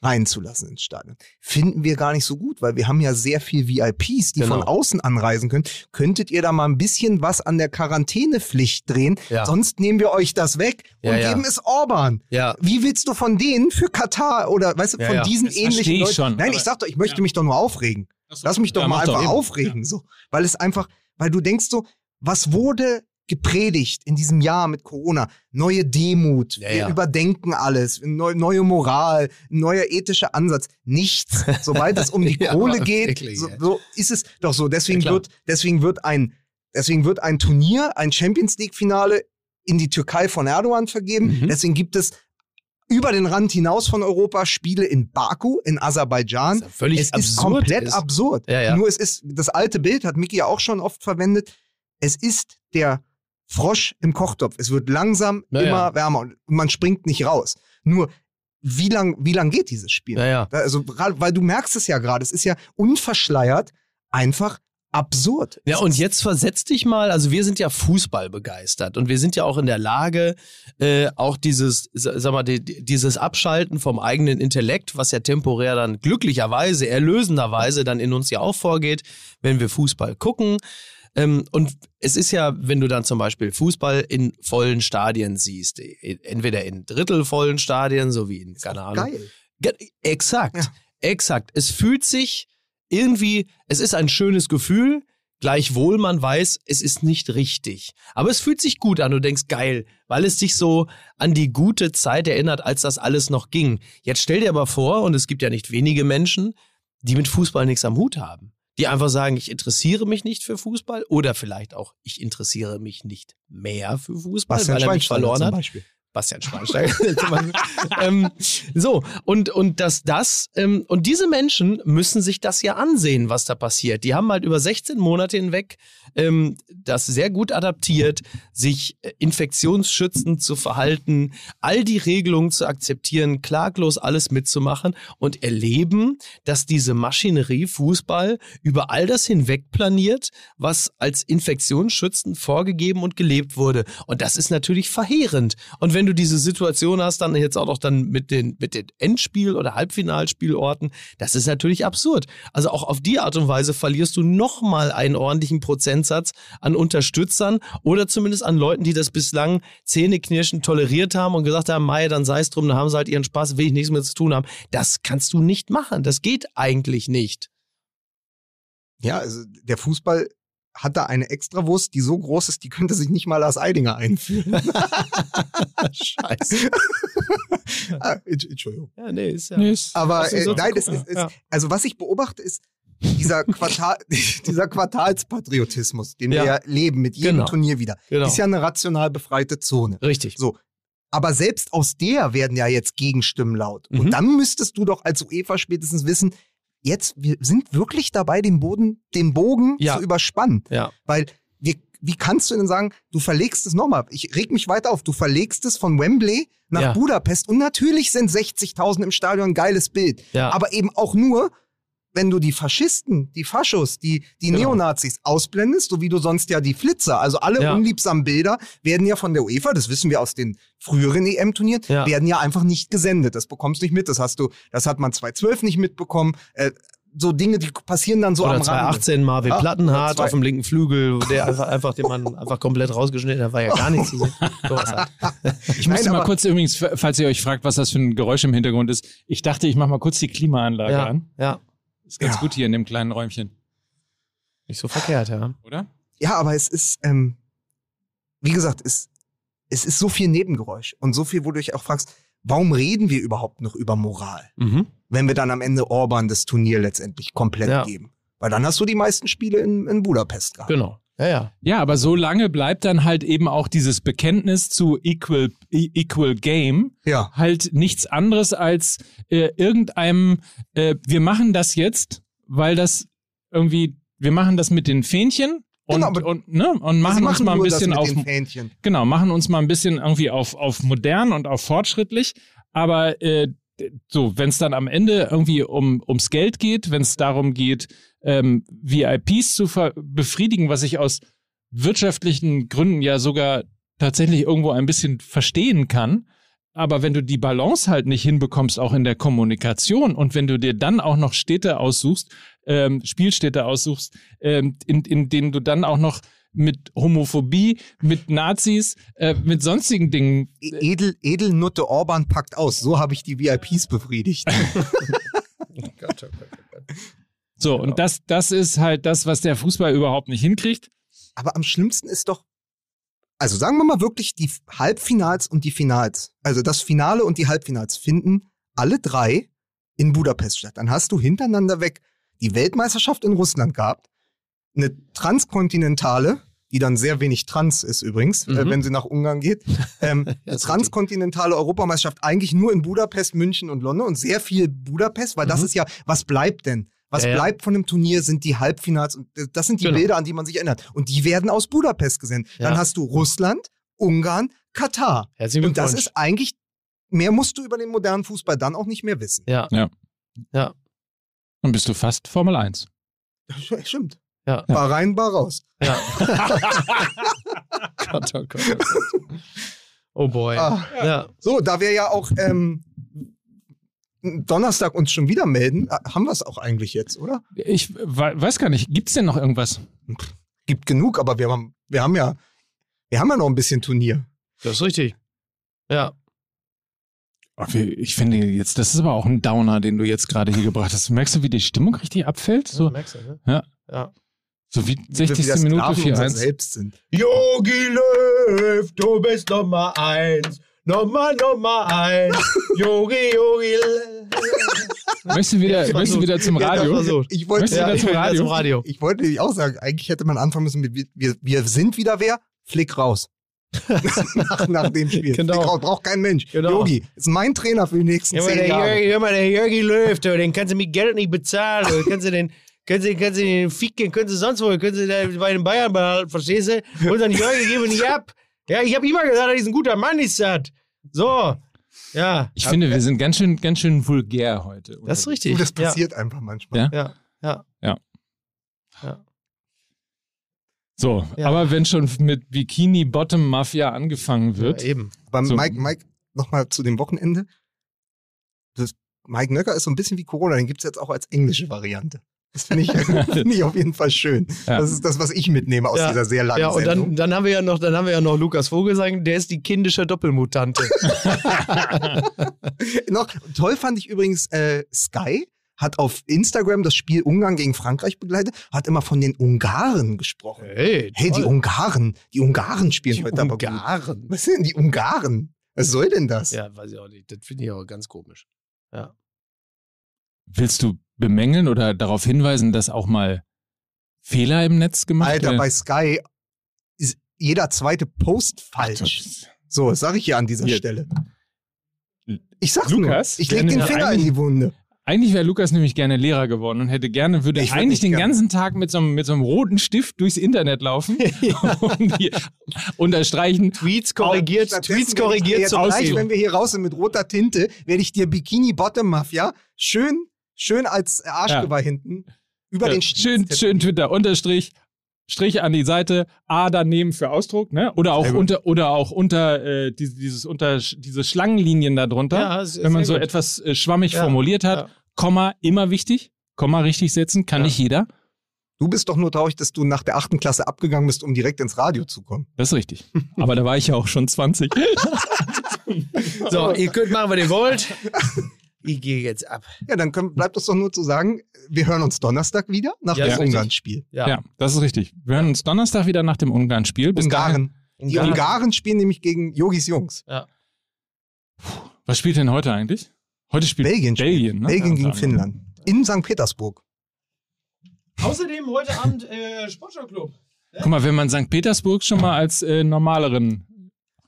reinzulassen ins Stadion, finden wir gar nicht so gut, weil wir haben ja sehr viel VIPs, die Genau. von außen anreisen können. Könntet ihr da mal ein bisschen was an der Quarantänepflicht drehen? Ja. Sonst nehmen wir euch das weg und Ja, ja. geben es Orban. Ja. Wie willst du von denen für Katar oder weißt du, von diesen Das ähnlichen ich Leuten? schon, Nein, ich sag doch, ich möchte mich doch nur aufregen. Lass mich doch Ja, mal doch einfach eben. aufregen, so. Weil es einfach, weil du denkst so, was wurde gepredigt in diesem Jahr mit Corona? Neue Demut, Ja, wir ja. überdenken alles, neu, neue Moral, neuer ethischer Ansatz. Nichts. Sobald es um *laughs* die Ja, Kohle geht, wirklich, so, so ist es doch so. Deswegen Ja, wird, deswegen wird ein, deswegen wird ein Turnier, ein Champions League Finale in die Türkei von Erdogan vergeben. Mhm. Deswegen gibt es über den Rand hinaus von Europa Spiele in Baku, in Aserbaidschan. Was ja völlig es ist absurd komplett ist. absurd. Ja, ja. Nur es ist, das alte Bild hat Micky ja auch schon oft verwendet. Es ist der Frosch im Kochtopf. Es wird langsam immer wärmer und man springt nicht raus. Nur, wie lang, wie lang geht dieses Spiel? Also, weil du merkst es ja gerade, es ist ja unverschleiert einfach absurd. Ja, und jetzt versetz dich mal, also wir sind ja Fußball begeistert und wir sind ja auch in der Lage, äh, auch dieses, sa- sag mal, die, die- dieses Abschalten vom eigenen Intellekt, was ja temporär dann glücklicherweise, erlösenderweise dann in uns ja auch vorgeht, wenn wir Fußball gucken. Ähm, und es ist ja, wenn du dann zum Beispiel Fußball in vollen Stadien siehst, e- entweder in drittelvollen Stadien, so wie in, keine Ahnung, Geil. Ge- Exakt, Ja. exakt. Es fühlt sich irgendwie, es ist ein schönes Gefühl, gleichwohl man weiß, es ist nicht richtig. Aber es fühlt sich gut an, du denkst geil, weil es dich so an die gute Zeit erinnert, als das alles noch ging. Jetzt stell dir aber vor, und es gibt ja nicht wenige Menschen, die mit Fußball nichts am Hut haben. Die einfach sagen, ich interessiere mich nicht für Fußball oder vielleicht auch, ich interessiere mich nicht mehr für Fußball, Bastian weil er mich verloren hat. Bastian Schweinsteiger. *laughs* ähm, so, und, und dass das, ähm, und diese Menschen müssen sich das ja ansehen, was da passiert. Die haben halt über 16 Monate hinweg ähm, das sehr gut adaptiert, sich äh, infektionsschützend zu verhalten, all die Regelungen zu akzeptieren, klaglos alles mitzumachen und erleben, dass diese Maschinerie Fußball über all das hinweg planiert, was als infektionsschützend vorgegeben und gelebt wurde. Und das ist natürlich verheerend. Und wenn du diese Situation hast, dann jetzt auch noch dann mit den, mit den Endspiel- oder Halbfinalspielorten, das ist natürlich absurd. Also auch auf die Art und Weise verlierst du nochmal einen ordentlichen Prozentsatz an Unterstützern oder zumindest an Leuten, die das bislang zähneknirschend toleriert haben und gesagt haben, Mai, dann sei es drum, dann haben sie halt ihren Spaß, will ich nichts mehr zu tun haben. Das kannst du nicht machen. Das geht eigentlich nicht. Ja, also der Fußball hat da eine Extrawurst, die so groß ist, die könnte sich nicht mal Lars Eidinger einführen. *laughs* Scheiße. *laughs* ah, Entschuldigung. Ja, nee, ist ja. Nee, ist- Aber äh, nein, ist, es, ja. also was ich beobachte, ist dieser, Quartal, *laughs* dieser Quartalspatriotismus, den Ja. wir ja leben mit jedem Genau. Turnier wieder, Genau. ist ja eine rational befreite Zone. Richtig. So. Aber selbst aus der werden ja jetzt Gegenstimmen laut. Mhm. Und dann müsstest du doch als UEFA spätestens wissen, jetzt, wir sind wirklich dabei, den Boden, den Bogen Ja. zu überspannen. Ja. Weil wir, wie kannst du denn sagen, du verlegst es nochmal? Ich reg mich weiter auf. Du verlegst es von Wembley nach Ja. Budapest und natürlich sind 60.000 im Stadion ein geiles Bild. Aber eben auch nur, wenn du die Faschisten, die Faschos, die, die Genau. Neonazis ausblendest, so wie du sonst ja die Flitzer, also alle Ja. unliebsamen Bilder werden ja von der UEFA, das wissen wir aus den früheren EM-Turnieren, Ja. werden ja einfach nicht gesendet. Das bekommst du nicht mit. Das hast du, das hat man 2012 nicht mitbekommen. Äh, so Dinge, die passieren dann so Oder am Rande. 2018 Marvin Ja, Plattenhardt oder zwei- auf dem linken Flügel, der einfach, einfach den Mann einfach komplett rausgeschnitten hat, war ja gar nichts *laughs* zu sehen. Halt. Ich musste Nein, mal kurz übrigens, falls ihr euch fragt, was das für ein Geräusch im Hintergrund ist. Ich dachte, ich mache mal kurz die Klimaanlage Ja, an. ja. Ist ganz Ja. gut hier in dem kleinen Räumchen, Nicht so verkehrt, ja. oder? Ja, aber es ist, ähm, wie gesagt, es, es ist so viel Nebengeräusch und so viel, wo du dich auch fragst, warum reden wir überhaupt noch über Moral, Mhm. wenn wir dann am Ende Orban das Turnier letztendlich komplett Ja. geben? Weil dann hast du die meisten Spiele in, in Budapest gehabt. Genau. Ja, ja. Ja, aber so lange bleibt dann halt eben auch dieses Bekenntnis zu Equal, E- Equal Game Ja. halt nichts anderes als äh, irgendeinem, äh, wir machen das jetzt, weil das irgendwie, wir machen das mit den Fähnchen und, Genau, und, ne, und machen, Sie uns mal ein bisschen mit auf, den Fähnchen. genau, machen uns mal ein bisschen irgendwie auf, auf modern und auf fortschrittlich, aber äh, so, wenn es dann am Ende irgendwie um, ums Geld geht, wenn es darum geht, ähm, VIPs zu befriedigen, was ich aus wirtschaftlichen Gründen ja sogar tatsächlich irgendwo ein bisschen verstehen kann. Aber wenn du die Balance halt nicht hinbekommst, auch in der Kommunikation, und wenn du dir dann auch noch Städte aussuchst, ähm, Spielstädte aussuchst, ähm, in, in denen du dann auch noch mit Homophobie, mit Nazis, äh, mit sonstigen Dingen E- Edel, Edelnutte Orban packt aus. So habe ich die VIPs befriedigt. *laughs* So, und das, das ist halt das, was der Fußball überhaupt nicht hinkriegt. Aber am schlimmsten ist doch, also sagen wir mal wirklich, die Halbfinals und die Finals, also das Finale und die Halbfinals finden alle drei in Budapest statt. Dann hast du hintereinander weg die Weltmeisterschaft in Russland gehabt, eine transkontinentale, die dann sehr wenig trans ist übrigens, äh, Mhm. wenn sie nach Ungarn geht. *laughs* Ähm, Ja, transkontinentale Europameisterschaft eigentlich nur in Budapest, München und London und sehr viel Budapest, weil das Mhm. ist ja, was bleibt denn? Was Ja, ja. bleibt von dem Turnier sind die Halbfinals und das sind die Genau. Bilder, an die man sich erinnert. Und die werden aus Budapest gesendet. Ja. Dann hast du Russland, Ungarn, Katar. Herzlichen Und das ist eigentlich, mehr musst du über den modernen Fußball dann auch nicht mehr wissen. Ja. Ja. Ja. Dann bist du fast Formel 1. Stimmt. Ja. Bar rein, bar raus. Ja. *laughs* Gott, oh Gott, oh Gott. Oh boy. Ah. Ja. So, da wir ja auch ähm, Donnerstag uns schon wieder melden, äh, haben wir es auch eigentlich jetzt, oder? Ich we- weiß gar nicht, gibt's denn noch irgendwas? Gibt genug, aber wir haben, wir haben ja, wir haben ja noch ein bisschen Turnier. Das ist richtig. Ja. Ich finde jetzt, das ist aber auch ein Downer, den du jetzt gerade hier gebracht hast. Merkst du, wie die Stimmung richtig abfällt? So, merkst du, ne? Ja. Ja. so wie Wir 60. wieder Minute Sklaven unserer 4-1. selbst sind. Yogi Löw, du bist Nummer eins. Nummer, Nummer eins. Yogi, Yogi Löw. Möchtest du wieder, möchtest du wieder zum Radio? ich wollte Möchtest du Ja, wieder ich zum Radio? zum Radio. Ich wollte nämlich auch sagen, eigentlich hätte man anfangen müssen mit, wir, wir sind wieder wer? Flick raus. *laughs* nach, nach dem Spiel. Genau. Braucht, braucht kein Mensch. Genau. Yogi ist mein Trainer für die nächsten Hör mal, zehn der Jahre. Hör mal, der Jörgi Löw, den kannst du mit Geld nicht bezahlen. Du. Kannst du den, kannst du, kannst du den ficken, kannst du sonst wo, kannst du da bei den Bayern behalten, verstehst du? Unseren Jörgi geben wir nicht ab. Ja, ich habe immer gesagt, er ist ein guter Mann, ist das. So. Ja. Ich finde, wir sind ganz schön, ganz schön vulgär heute. Das ist richtig. das passiert einfach manchmal. Ja? Ja, ja. Ja. ja. So, Ja. aber wenn schon mit Bikini Bottom Mafia angefangen wird, ja eben. Aber So. Mike, Mike, nochmal zu dem Wochenende. Das, Mike Nöcker ist so ein bisschen wie Corona, den gibt es jetzt auch als englische Variante. Das finde ich, *laughs* find ich auf jeden Fall schön. Ja. Das ist das, was ich mitnehme aus Ja. dieser sehr langen Ja, und Sendung. dann, dann haben wir ja noch, dann haben wir ja noch Lukas Vogelsang, der ist die kindische Doppelmutante. *laughs* *laughs* Noch toll fand ich übrigens äh, Sky hat auf Instagram das Spiel Ungarn gegen Frankreich begleitet, hat immer von den Ungarn gesprochen. Hey, Hey, die toll. Ungarn, die Ungarn spielen Die heute aber gut. Ungarn. Was sind denn die Ungarn? Was soll denn das? Ja, weiß ich auch nicht. Das finde ich auch ganz komisch. Ja. willst du bemängeln oder darauf hinweisen, dass auch mal Fehler im Netz gemacht Alter, werden? bei Sky ist jeder zweite Post falsch. So, das sage ich hier an dieser Hier. Stelle. Ich sag's Lukas, nur. Ich leg den Finger in die Wunde. Eigentlich wäre Lukas nämlich gerne Lehrer geworden und hätte gerne, würde Ich eigentlich den gerne. ganzen Tag mit so, einem, mit so einem roten Stift durchs Internet laufen *laughs* und unterstreichen. Tweets korrigiert, Tweets korrigiert jetzt zu gleich, wenn wir hier raus sind mit roter Tinte, werde ich dir Bikini Bottom Mafia schön, schön als Arschgeweih hinten über Ja, den Stiel schön, schön Twitter, Unterstrich, Strich an die Seite, A daneben für Ausdruck, ne? Oder auch Sehr gut. unter, oder auch unter äh, diese, dieses unter diese Schlangenlinien da drunter, Ja, wenn man so gut. etwas äh, schwammig Ja, formuliert hat. ja. Komma, immer wichtig. Komma richtig setzen, kann Ja. nicht jeder. Du bist doch nur traurig, dass du nach der achten Klasse abgegangen bist, um direkt ins Radio zu kommen. Das ist richtig. Aber da war ich ja auch schon 20. *laughs* *laughs* So, ihr könnt machen, was ihr wollt. *laughs* Ich gehe jetzt ab. Ja, dann können, bleibt uns doch nur zu sagen, wir hören uns Donnerstag wieder nach Ja, dem. Ungarn-Spiel. Ja. Ja. das ist richtig. Wir hören uns Donnerstag wieder nach dem Ungarn-Spiel. Ungarn. Die Ungarn spielen nämlich gegen Yogis Jungs. Was spielt denn heute eigentlich? Heute spielt Belgien. spielt. Belgien, ne? Belgien Ja, gegen. Finnland. In St. Petersburg. Außerdem heute Abend äh, Sportschau-Club. Guck mal, wenn man St. Petersburg schon mal als äh, normaleren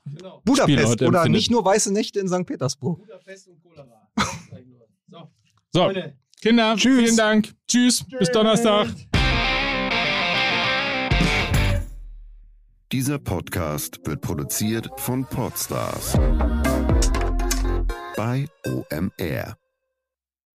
Genau. Budapest heute oder empfindet. nicht nur weiße Nächte in St. Petersburg. Budapest und Cholera. So, So, Freunde. Kinder, Tschüss. vielen Dank. Tschüss, bis Donnerstag. Dieser Podcast wird produziert von Podstars bei OMR.